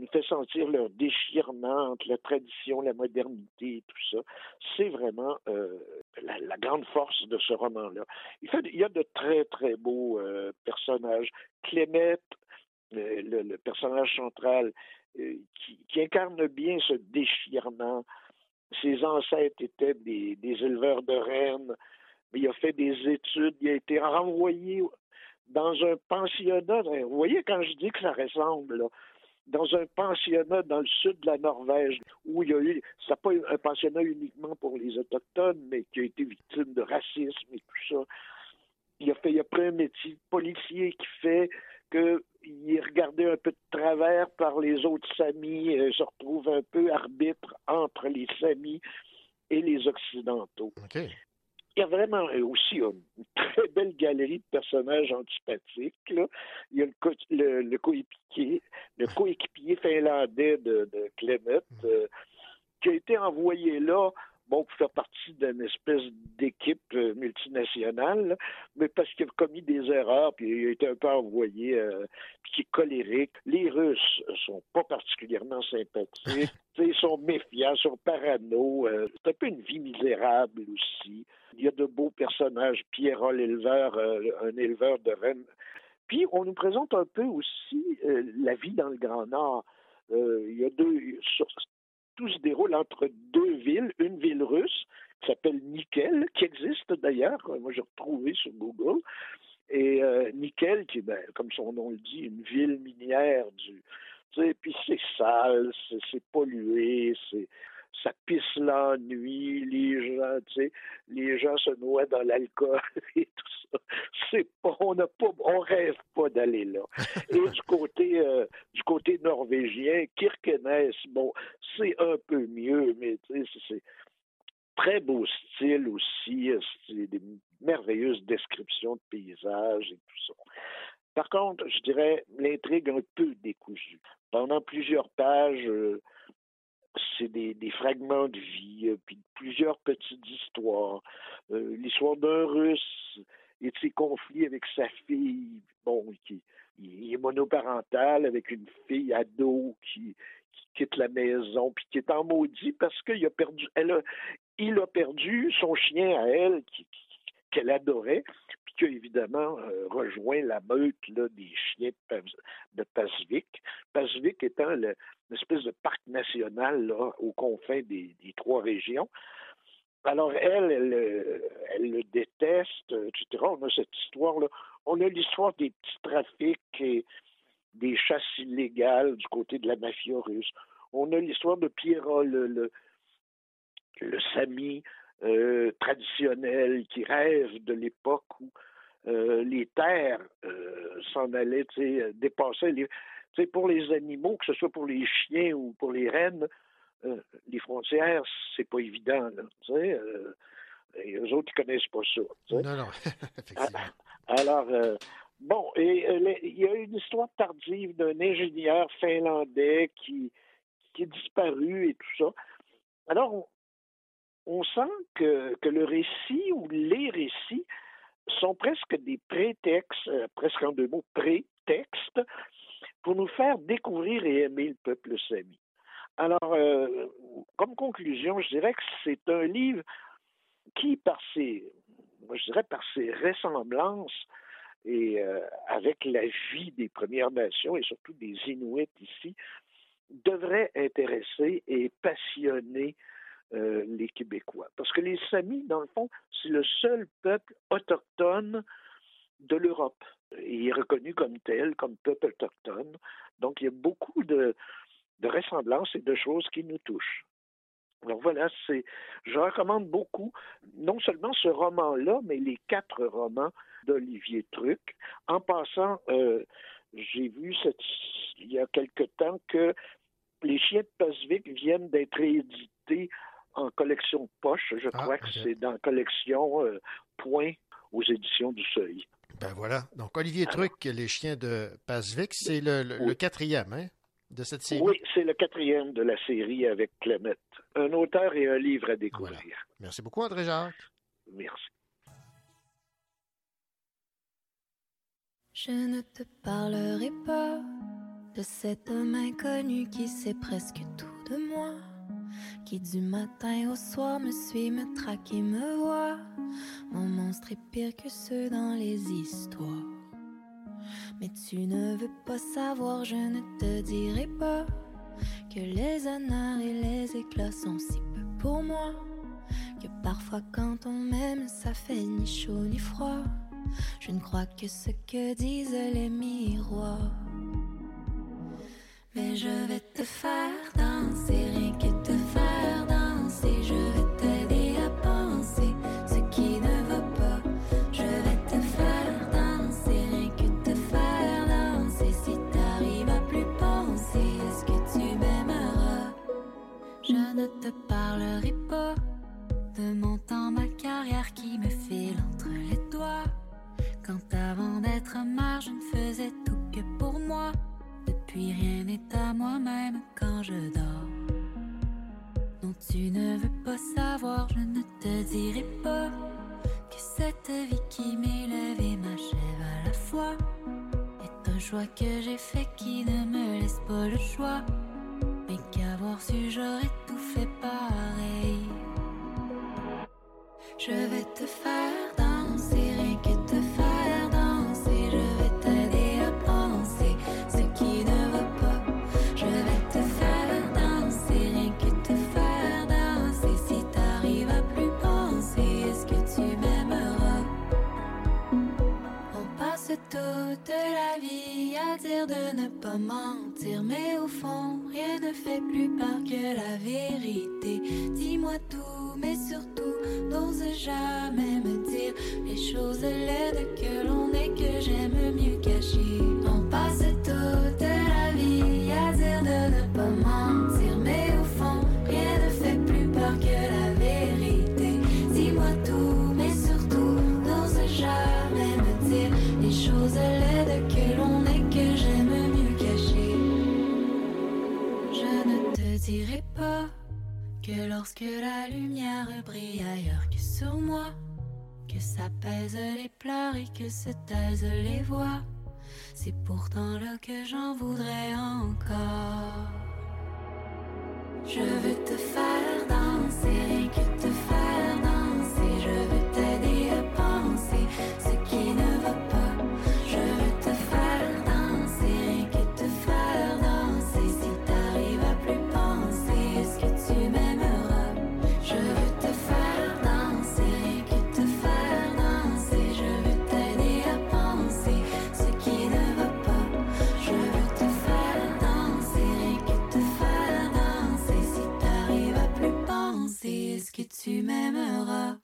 Speaker 7: Nous fait sentir leur déchirement entre la tradition, la modernité et tout ça. C'est vraiment euh, la, grande force de ce roman-là. Il, fait- il y a de très, très beaux euh, personnages. Clémette, euh, le, personnage central, qui, qui incarne bien ce déchirement. Ses ancêtres étaient des, des éleveurs de rennes, mais il a fait des études, il a été renvoyé dans un pensionnat. Vous voyez quand je dis que ça ressemble, là, dans un pensionnat dans le sud de la Norvège, où il y a eu, c'est pas un pensionnat uniquement pour les Autochtones, mais qui a été victime de racisme et tout ça. Il a fait, il a pris un métier de policier qui fait qu'il est regardé un peu de travers par les autres Samis, euh, se retrouve un peu arbitre entre les Samis et les Occidentaux. Il y a vraiment aussi une très belle galerie de personnages antipathiques. Là. Il y a le, co- le, le coéquipier, le coéquipier finlandais de, de Clement, euh, qui a été envoyé là, bon, pour faire partie d'une espèce d'équipe euh, multinationale, là, mais parce qu'il a commis des erreurs, puis il a été un peu envoyé, euh, puis qui est colérique. Les Russes sont pas particulièrement sympathiques. Ils sont méfiants, sont parano. euh, c'est un peu une vie misérable aussi. Il y a de beaux personnages. Pierrot, l'éleveur, euh, un éleveur de rennes. Puis on nous présente un peu aussi la vie dans le Grand Nord. Euh, il y a deux. sur- tout se déroule entre deux villes, une ville russe qui s'appelle Nickel, qui existe d'ailleurs, moi j'ai retrouvé sur Google, et euh, Nickel, qui est, ben, comme son nom le dit, une ville minière du. Puis c'est sale, c'est pollué, c'est ça pisse la nuit, les gens, tu sais, les gens se noient dans l'alcool et tout ça. C'est pas, on n'a pas, on rêve pas d'aller là. Et du côté, euh, du côté norvégien, Kirkenes, bon, c'est un peu mieux, mais tu sais, c'est- très beau style aussi, euh, c'est des merveilleuses descriptions de paysages et tout ça. Par contre, je dirais l'intrigue un peu décousue. Pendant plusieurs pages, euh, c'est des, des fragments de vie, euh, puis plusieurs petites histoires. Euh, L'histoire d'un Russe et de ses conflits avec sa fille, bon, qui il est monoparental avec une fille ado qui, qui quitte la maison, puis qui est en maudit parce qu'il a perdu, elle a, il a perdu son chien à elle, qu'elle adorait, qui évidemment euh, rejoint la meute des chiens de, Pasvik. Pasvik étant le- une espèce de parc national aux confins des, trois régions. Alors, elle, elle, euh, le déteste, etc. On a cette histoire-là. On a l'histoire des petits trafics et des chasses illégales du côté de la mafia russe. On a l'histoire de Pierrot, le, le, le Sami euh, traditionnel qui rêve de l'époque où euh, les terres euh, s'en allaient, tu sais, euh, dépassaient les. Tu sais, pour les animaux, que ce soit pour les chiens ou pour les rennes, euh, les frontières, c'est pas évident, là. Euh, et eux autres, ils connaissent pas ça.
Speaker 2: Non, non, effectivement.
Speaker 7: Alors, euh, bon, et il y a une histoire tardive d'un ingénieur finlandais qui, qui est disparu et tout ça. Alors, on, on sent que, que le récit ou les récits sont presque des prétextes, euh, presque en deux mots, prétextes, pour nous faire découvrir et aimer le peuple sami. Alors, euh, comme conclusion, je dirais que c'est un livre qui, par ses, je dirais par ses ressemblances et euh, avec la vie des Premières Nations et surtout des Inuits ici, devrait intéresser et passionner euh, les Québécois. Parce que les Samis, dans le fond, c'est le seul peuple autochtone de l'Europe. Il est reconnu comme tel, comme peuple autochtone. Donc, il y a beaucoup de, ressemblances et de choses qui nous touchent. Alors voilà, c'est, je recommande beaucoup, non seulement ce roman-là, mais les quatre romans d'Olivier Truc. En passant, euh, j'ai vu il y a quelque temps que les chiens de Pasvik viennent d'être réédités en collection poche. Je crois que c'est dans collection euh, Point aux éditions du Seuil.
Speaker 2: Ben voilà. Donc, Olivier Truc, Les chiens de Pasvik, c'est le, le- le quatrième hein, de cette série?
Speaker 7: Oui, c'est le quatrième de la série avec Clémette. Un auteur et un livre à découvrir.
Speaker 2: Merci beaucoup, André Jacques.
Speaker 7: Merci.
Speaker 11: Je ne te parlerai pas de cet homme inconnu qui sait presque tout de moi, qui du matin au soir me suit, me traque et me voit. Mon monstre est pire que ceux dans les histoires. Mais tu ne veux pas savoir, je ne te dirai pas que les honneurs et les éclats sont si peu pour moi, que parfois quand on m'aime, ça fait ni chaud ni froid. Je ne crois que ce que disent les miroirs. Mais je vais te faire danser, ne te parlerai pas de mon temps, ma carrière qui me file entre les doigts. Quand avant d'être mère, je ne faisais tout que pour moi. Depuis rien n'est à moi-même quand je dors. Non, tu ne veux pas savoir, je ne te dirai pas que cette vie qui m'élève et m'achève à la fois est un choix que j'ai fait qui ne me laisse pas le choix. Su, j'aurais tout fait pareil. Je vais te faire toute la vie à dire de ne pas mentir, mais au fond, rien ne fait plus peur que la vérité. Dis-moi tout, mais surtout, n'ose jamais me dire les choses laides que l'on que la lumière brille ailleurs que sur moi, que pèse les pleurs et que se taisent les voix, c'est pourtant là que j'en voudrais encore. Je veux te faire danser, tu m'aimeras?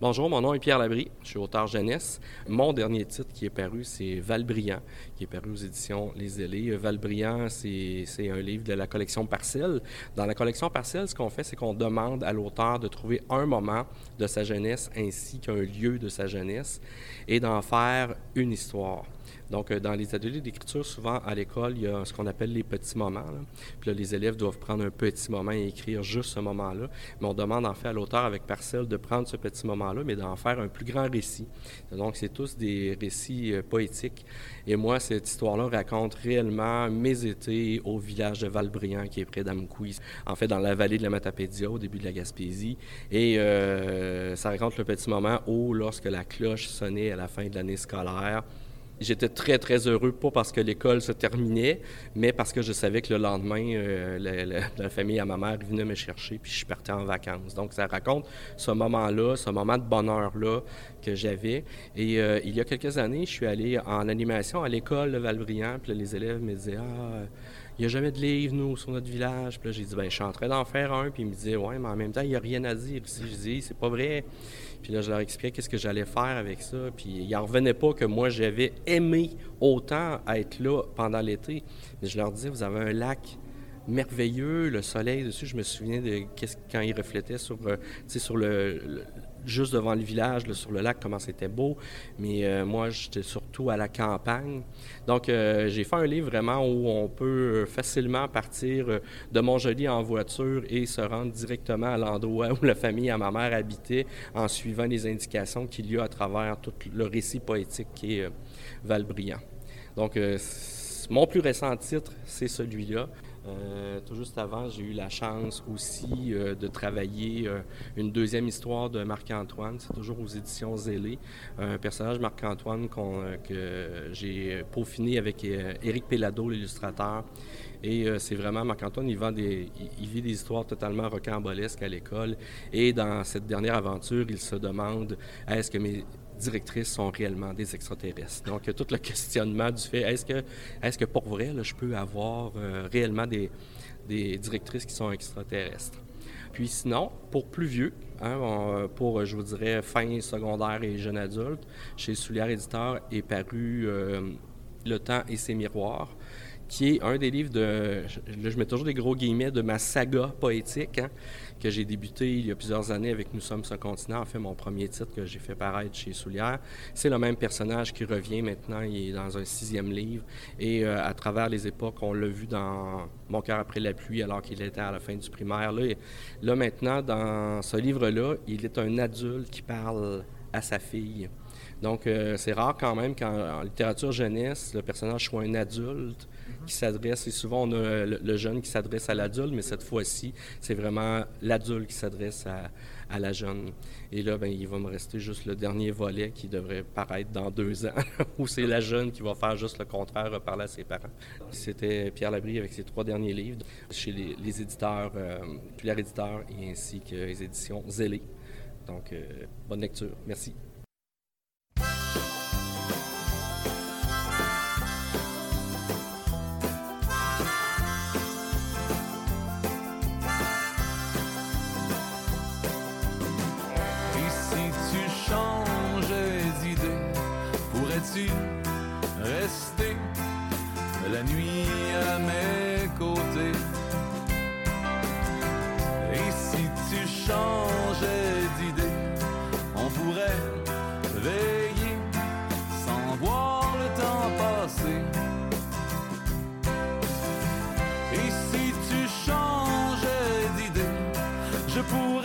Speaker 25: Bonjour, mon nom est Pierre Labrie, je suis auteur jeunesse. Mon dernier titre qui est paru, c'est Valbriand, qui est paru aux éditions Les Ailés. Valbriand, c'est c'est un livre de la collection Parcelle. Dans la collection Parcelle, ce qu'on fait, c'est qu'on demande à l'auteur de trouver un moment de sa jeunesse ainsi qu'un lieu de sa jeunesse et d'en faire une histoire. Donc, euh, dans les ateliers d'écriture, souvent à l'école, il y a ce qu'on appelle les petits moments. là. Puis là, les élèves doivent prendre un petit moment et écrire juste ce moment-là. Mais on demande en fait à l'auteur avec Parcelle de prendre ce petit moment-là, mais d'en faire un plus grand récit. Donc, c'est tous des récits euh, poétiques. Et moi, cette histoire-là raconte réellement mes étés au village de Valbriand, qui est près d'Amkoui, en fait, dans la vallée de la Matapédia, au début de la Gaspésie. Et euh, ça raconte le petit moment où, lorsque la cloche sonnait à la fin de l'année scolaire, J'étais très, très heureux, pas parce que l'école se terminait, mais parce que je savais que le lendemain, euh, la, famille à ma mère venait me chercher, puis je partais en vacances. Donc, ça raconte ce moment-là, ce moment de bonheur-là que j'avais. Et euh, il y a quelques années, je suis allé en animation à l'école de Valbriand, puis les élèves me disaient Ah, il n'y a jamais de livre, nous, sur notre village. Puis là, j'ai dit Ben, je suis en train d'en faire un, puis ils me disaient Ouais, mais en même temps, il n'y a rien à dire ici. Je dis C'est pas vrai. Puis là, je leur expliquais qu'est-ce que j'allais faire avec ça. Puis ils n'en revenaient pas que moi, j'avais aimé autant être là pendant l'été. Mais je leur disais, vous avez un lac merveilleux, le soleil dessus. Je me souviens de quand il reflétait sur, euh, sur le- juste devant le village, sur le lac, comment c'était beau. Mais euh, moi, j'étais surtout à la campagne. Donc, euh, j'ai fait un livre vraiment où on peut euh, facilement partir de Montjoli en voiture et se rendre directement à l'endroit où la famille à ma mère habitait en suivant les indications qu'il y a à travers tout le récit poétique qui est Valbriand. Donc, mon plus récent titre, c'est celui-là. Euh, tout juste avant, j'ai eu la chance aussi euh, de travailler euh, une deuxième histoire de Marc-Antoine. C'est toujours aux éditions Zélé. Un personnage Marc-Antoine que j'ai peaufiné avec Éric Pellado, l'illustrateur. Et c'est vraiment Marc-Antoine, il, il vit des histoires totalement rocambolesques à l'école. Et dans cette dernière aventure, il se demande est-ce que mes directrices sont réellement des extraterrestres. Donc, euh, tout le questionnement du fait, est-ce que, est-ce que pour vrai, je peux avoir euh, réellement des, directrices qui sont extraterrestres? Puis sinon, pour plus vieux, hein, on- pour, euh, je vous dirais, fin secondaire et jeune adulte, chez Soulière Éditeur est paru euh, Le temps et ses miroirs, qui est un des livres de, là je mets toujours des gros guillemets, de ma saga poétique, hein, que j'ai débuté il y a plusieurs années avec Nous sommes ce continent, en fait mon premier titre que j'ai fait paraître chez Soulière. C'est le même personnage qui revient maintenant, il est dans un sixième livre, et euh, à travers les époques, on l'a vu dans Mon cœur après la pluie, alors qu'il était à la fin du primaire. Là, là maintenant, dans ce livre-là, il est un adulte qui parle à sa fille. Donc, euh, c'est rare quand même qu'en en littérature jeunesse, le personnage soit un adulte qui s'adresse, et souvent on a le, jeune qui s'adresse à l'adulte, mais cette fois-ci, c'est vraiment l'adulte qui s'adresse à, la jeune. Et là, ben, il va me rester juste le dernier volet qui devrait paraître dans deux ans, où c'est la jeune qui va faire juste le contraire, reparler à ses parents. C'était Pierre Labrie avec ses trois derniers livres chez les, éditeurs, euh, Pierre Éditeur et ainsi que les éditions Zélé. Donc, euh, bonne lecture. Merci.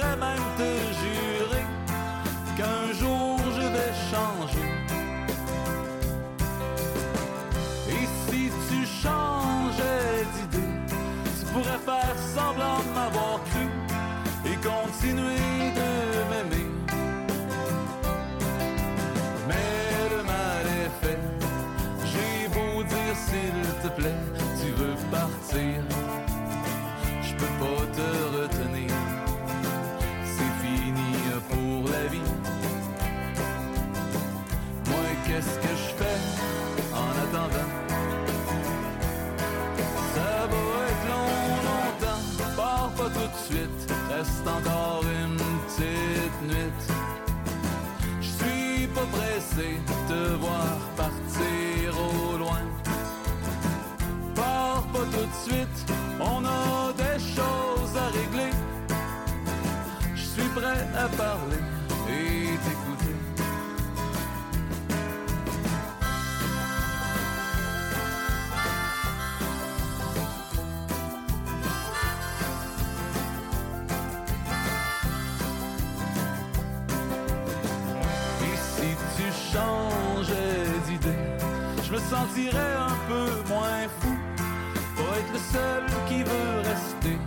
Speaker 24: Pourrais même te jurer qu'un jour je vais changer. Et si tu changeais d'idée, tu pourrais faire semblant de m'avoir cru et continuer de m'aimer. Mais le mal est fait. J'ai beau dire s'il te plaît, tu veux partir. Qu'est-ce que je fais en attendant? Ça va être long, longtemps. Pars pas tout de suite. Reste encore une petite nuit. Je suis pas pressé de te voir partir au loin. Pars pas tout de suite, on a des choses à régler. Je suis prêt à parler me sentirais un peu moins fou. Pas être le seul qui veut rester.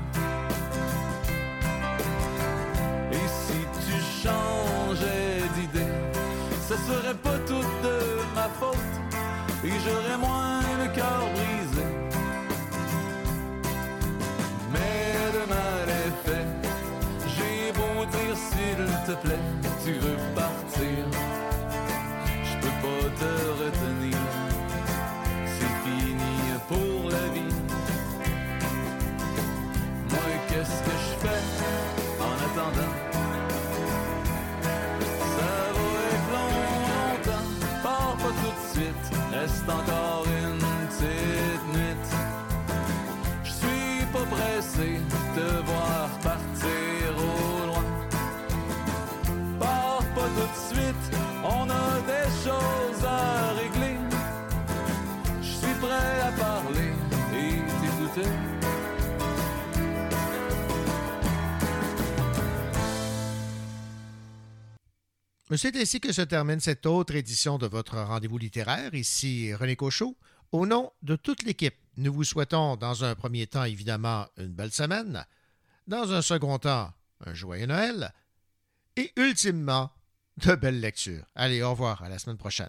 Speaker 24: Et si tu changeais d'idée, ce serait pas toute de C'est
Speaker 2: ainsi que se termine cette autre édition de votre rendez-vous littéraire. Ici René Cochot. Au nom de toute l'équipe, nous vous souhaitons dans un premier temps évidemment une belle semaine, dans un second temps un joyeux Noël et ultimement de belles lectures. Allez, au revoir, à la semaine prochaine.